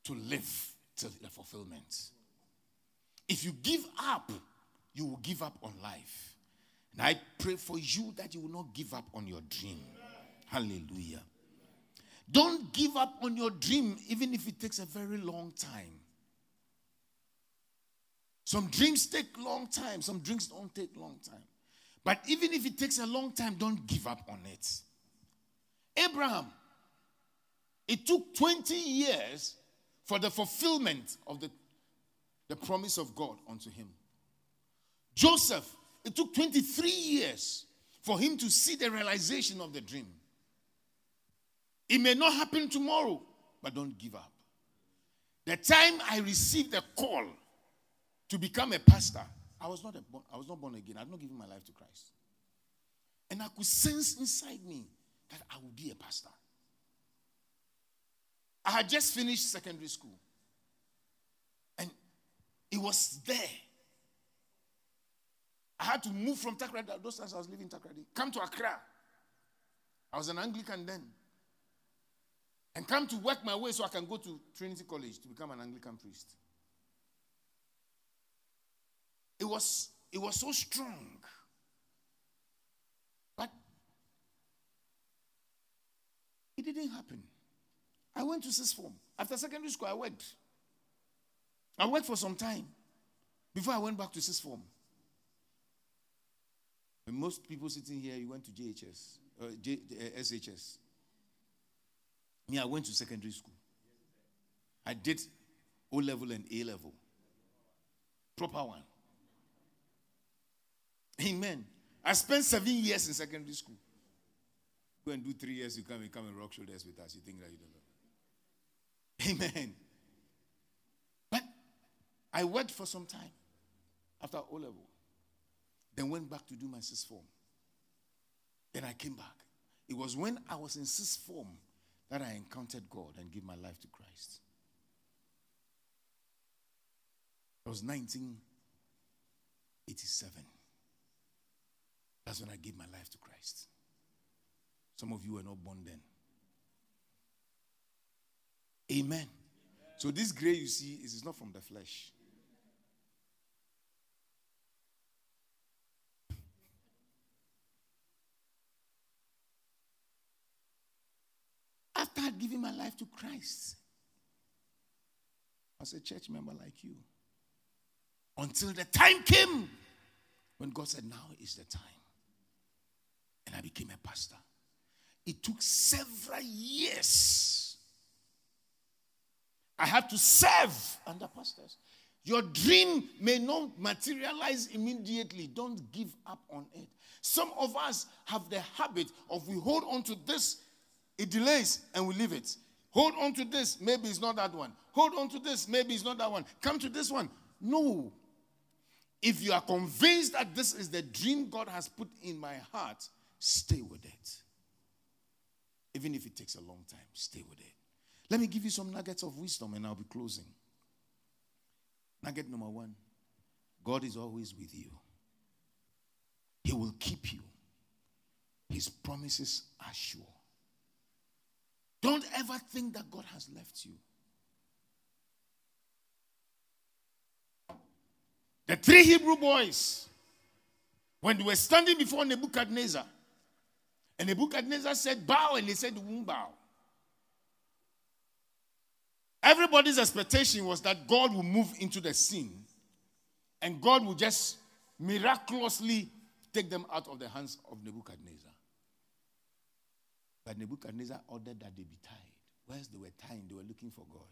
to live till the fulfillment. If you give up, you will give up on life. And I pray for you that you will not give up on your dream. Hallelujah. Don't give up on your dream, even if it takes a very long time. Some dreams take long time, some dreams don't take long time. But even if it takes a long time, don't give up on it. Abraham, it took 20 years for the fulfillment of the, the promise of God unto him. Joseph, it took 23 years for him to see the realization of the dream. It may not happen tomorrow, but don't give up. The time I received the call to become a pastor, I was not, a, I was not born again. I had not given my life to Christ. And I could sense inside me that I would be a pastor. I had just finished secondary school. And it was there. I had to move from Takoradi. Those times I was living in Takoradi. Come to Accra. I was an Anglican then. And come to work my way so I can go to Trinity College to become an Anglican priest. It was, it was so strong. But it didn't happen. I went to sixth form. After secondary school, I worked. I worked for some time before I went back to sixth form. Most people sitting here, you went to JHS, uh, J, uh, SHS. Me, I went to secondary school. I did O level and A level. Proper one. Amen. I spent seven years in secondary school. Go and do three years, you come and come and rock shoulders with us. You think that you don't know. Amen. But I worked for some time after O level. Then went back to do my sixth form. Then I came back. It was when I was in sixth form that I encountered God and gave my life to Christ. It was 1987. That's when I gave my life to Christ. Some of you were not born then. Amen. So this gray you see is not from the flesh. After given my life to Christ, as a church member like you, until the time came when God said, Now is the time. And I became a pastor. It took several years. I had to serve under pastors. Your dream may not materialize immediately. Don't give up on it. Some of us have the habit of we hold on to this, it delays, and we leave it. Hold on to this, maybe it's not that one. Hold on to this, maybe it's not that one. Come to this one. No. If you are convinced that this is the dream God has put in my heart, stay with it. Even if it takes a long time, stay with it. Let me give you some nuggets of wisdom and I'll be closing. Nugget number one God is always with you, He will keep you. His promises are sure. Don't ever think that God has left you. The three Hebrew boys, when they were standing before Nebuchadnezzar, and Nebuchadnezzar said, Bow, and they said, won't bow. Everybody's expectation was that God will move into the scene and God will just miraculously take them out of the hands of Nebuchadnezzar. But Nebuchadnezzar ordered that they be tied. Whilst they were tying, they were looking for God.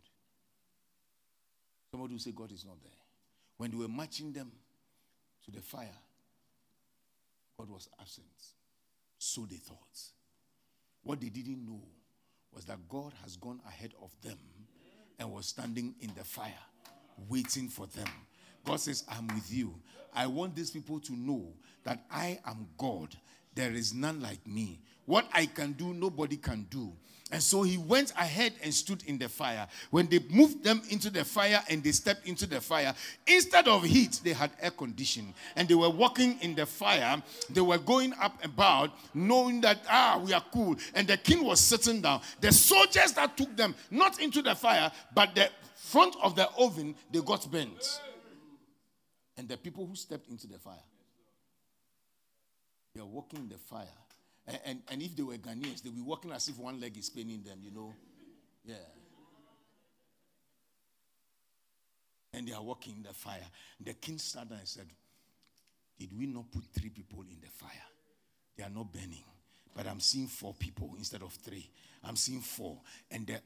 Somebody will say, God is not there. When they were marching them to the fire, God was absent. So they thought. What they didn't know was that God has gone ahead of them and was standing in the fire, waiting for them. God says, I'm with you. I want these people to know that I am God. There is none like me. What I can do, nobody can do. And so he went ahead and stood in the fire. When they moved them into the fire and they stepped into the fire, instead of heat, they had air conditioning. And they were walking in the fire. They were going up about, knowing that, ah, we are cool. And the king was sitting down. The soldiers that took them, not into the fire, but the front of the oven, they got burnt. And the people who stepped into the fire, they are walking in the fire. And, and, and if they were Ghanaians, they'd be walking as if one leg is paining them, you know. Yeah. And they are walking in the fire. The king started and said, Did we not put three people in the fire? They are not burning. But I'm seeing four people instead of three. I'm seeing four. And the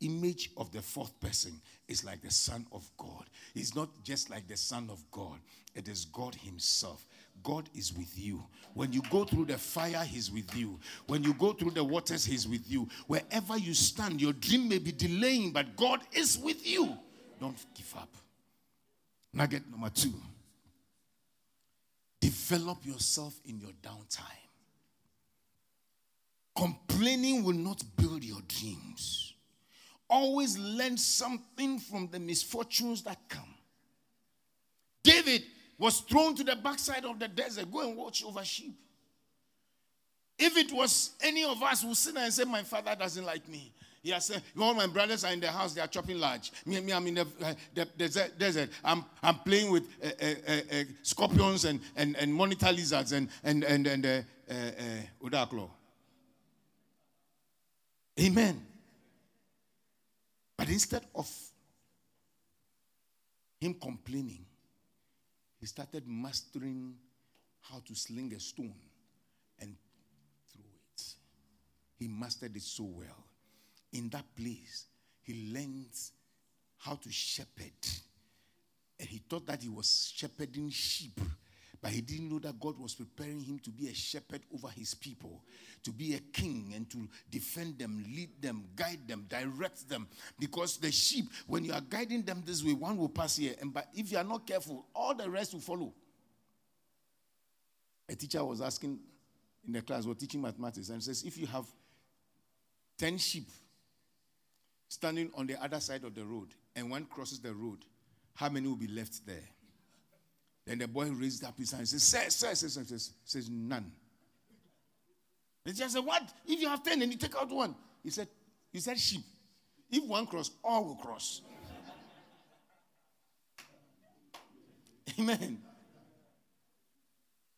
image of the fourth person is like the Son of God. It's not just like the Son of God, it is God Himself. God is with you. When you go through the fire, He's with you. When you go through the waters, He's with you. Wherever you stand, your dream may be delaying, but God is with you. Don't give up. Nugget number two develop yourself in your downtime. Complaining will not build your dreams. Always learn something from the misfortunes that come. David was thrown to the backside of the desert. Go and watch over sheep. If it was any of us who sit there and say, My father doesn't like me. He has said, All my brothers are in the house, they are chopping large. Me, me I'm in the, uh, the desert, desert. I'm, I'm playing with uh, uh, uh, scorpions and, and, and monitor lizards and, and, and, and uh, uh, Udaklo. Amen. But instead of him complaining, he started mastering how to sling a stone and throw it. He mastered it so well. In that place, he learned how to shepherd. And he thought that he was shepherding sheep but he didn't know that God was preparing him to be a shepherd over his people, to be a king and to defend them, lead them, guide them, direct them. Because the sheep, when you are guiding them this way, one will pass here. And but if you are not careful, all the rest will follow. A teacher was asking in the class, we're teaching mathematics, and says, if you have 10 sheep standing on the other side of the road and one crosses the road, how many will be left there? Then the boy raised up his hand and said, Sir, sir, sir, sir, says, says none. The teacher said, What? If you have ten and you take out one. He said, He said sheep. If one cross, all will cross. *laughs* Amen.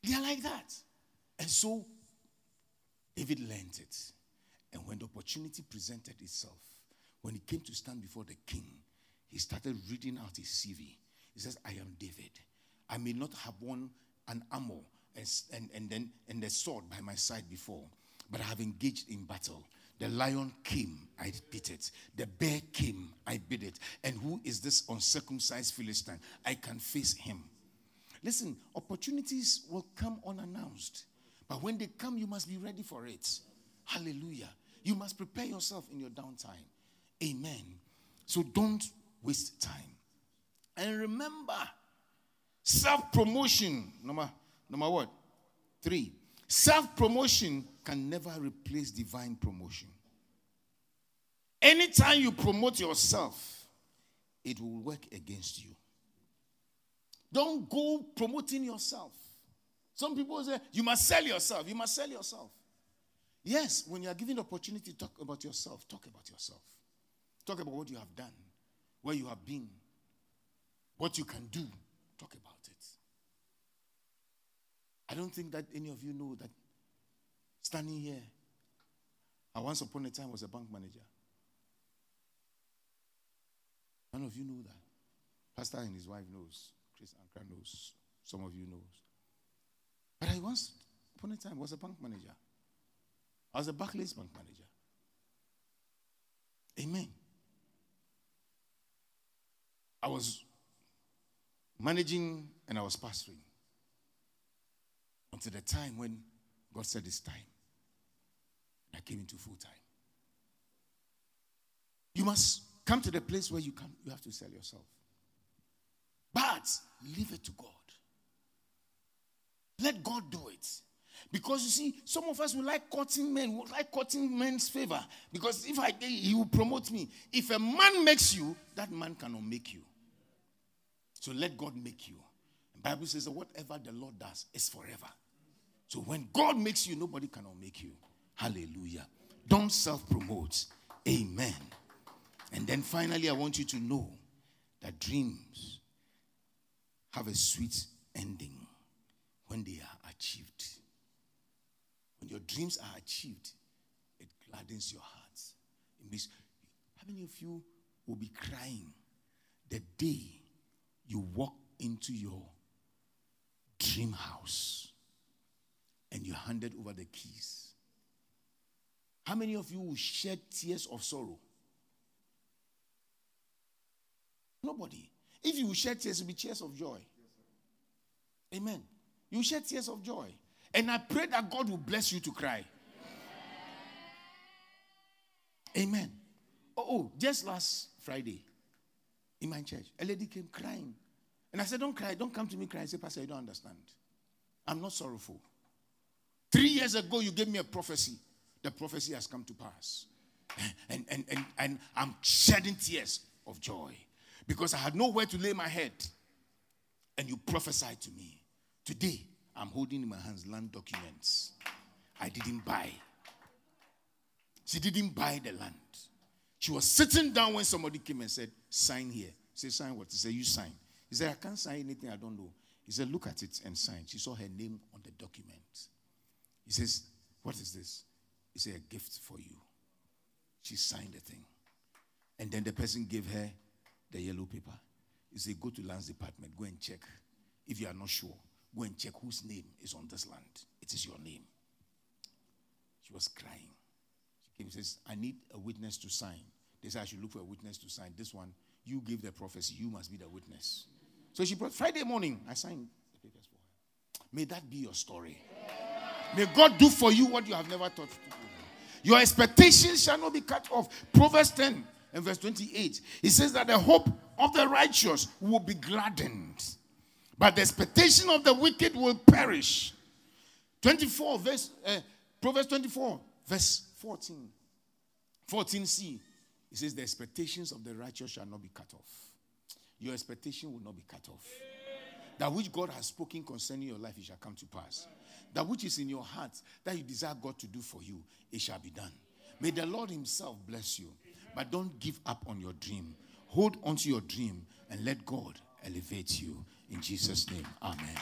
They are like that. And so David learned it. And when the opportunity presented itself, when he came to stand before the king, he started reading out his CV. He says, I am David. I may not have worn an armor and, and, and then and the sword by my side before, but I have engaged in battle. The lion came, I beat it. The bear came, I beat it. And who is this uncircumcised Philistine? I can face him. Listen, opportunities will come unannounced. But when they come, you must be ready for it. Hallelujah. You must prepare yourself in your downtime. Amen. So don't waste time. And remember, Self promotion, number, number what? Three. Self promotion can never replace divine promotion. Anytime you promote yourself, it will work against you. Don't go promoting yourself. Some people say, you must sell yourself. You must sell yourself. Yes, when you are given the opportunity to talk about yourself, talk about yourself. Talk about what you have done, where you have been, what you can do. Talk about I don't think that any of you know that standing here, I once upon a time was a bank manager. None of you know that. Pastor and his wife knows. Chris Ankrah knows. Some of you knows. But I once upon a time was a bank manager. I was a Barclays bank manager. Amen. I was managing and I was pastoring. Until the time when God said it's time. I came into full time. You must come to the place where you come, you have to sell yourself. But leave it to God. Let God do it. Because you see, some of us will like courting men, will like courting men's favor. Because if I he will promote me. If a man makes you, that man cannot make you. So let God make you. The Bible says that whatever the Lord does is forever. So when God makes you, nobody cannot make you. Hallelujah. Don't self-promote. Amen. And then finally, I want you to know that dreams have a sweet ending when they are achieved. When your dreams are achieved, it gladdens your hearts. It means, how many of you will be crying the day you walk into your dream house and you handed over the keys? How many of you will shed tears of sorrow? Nobody. If you will shed tears, it will be tears of joy. Amen. You shed tears of joy. And I pray that God will bless you to cry. Amen. Oh, oh, just last Friday in my church, a lady came crying. And I said, Don't cry, don't come to me crying. I said, Pastor, you don't understand. I'm not sorrowful. Three years ago, you gave me a prophecy. The prophecy has come to pass. And, and, and, and I'm shedding tears of joy because I had nowhere to lay my head. And you prophesied to me. Today, I'm holding in my hands land documents. I didn't buy. She didn't buy the land. She was sitting down when somebody came and said, Sign here. Say, Sign what? He said, You sign. He said, I can't sign anything I don't know. He said, Look at it and sign. She saw her name on the document. He says, What is this? He said, A gift for you. She signed the thing. And then the person gave her the yellow paper. He said, Go to lands department, go and check. If you are not sure, go and check whose name is on this land. It is your name. She was crying. She came and says, I need a witness to sign. They said, I should look for a witness to sign. This one, you gave the prophecy. You must be the witness. So she brought Friday morning, I signed the papers for her. May that be your story. May God do for you what you have never thought to do. Your expectations shall not be cut off. Proverbs 10 and verse 28. He says that the hope of the righteous will be gladdened, but the expectation of the wicked will perish. 24 verse uh, Proverbs 24 verse 14. 14c. It says the expectations of the righteous shall not be cut off. Your expectation will not be cut off. That which God has spoken concerning your life, it shall come to pass. That which is in your heart, that you desire God to do for you, it shall be done. May the Lord Himself bless you. But don't give up on your dream. Hold on to your dream and let God elevate you. In Jesus' name, Amen.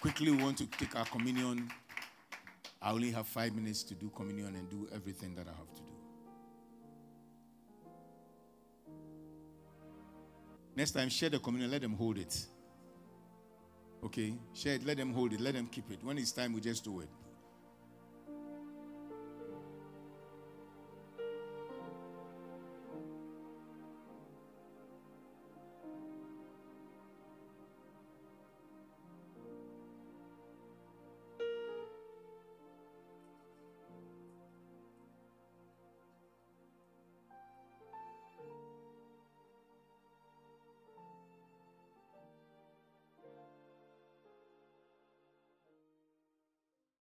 Quickly, we want to take our communion. I only have five minutes to do communion and do everything that I have to do. Next time, share the communion, let them hold it. Okay? Share it, let them hold it, let them keep it. When it's time, we just do it.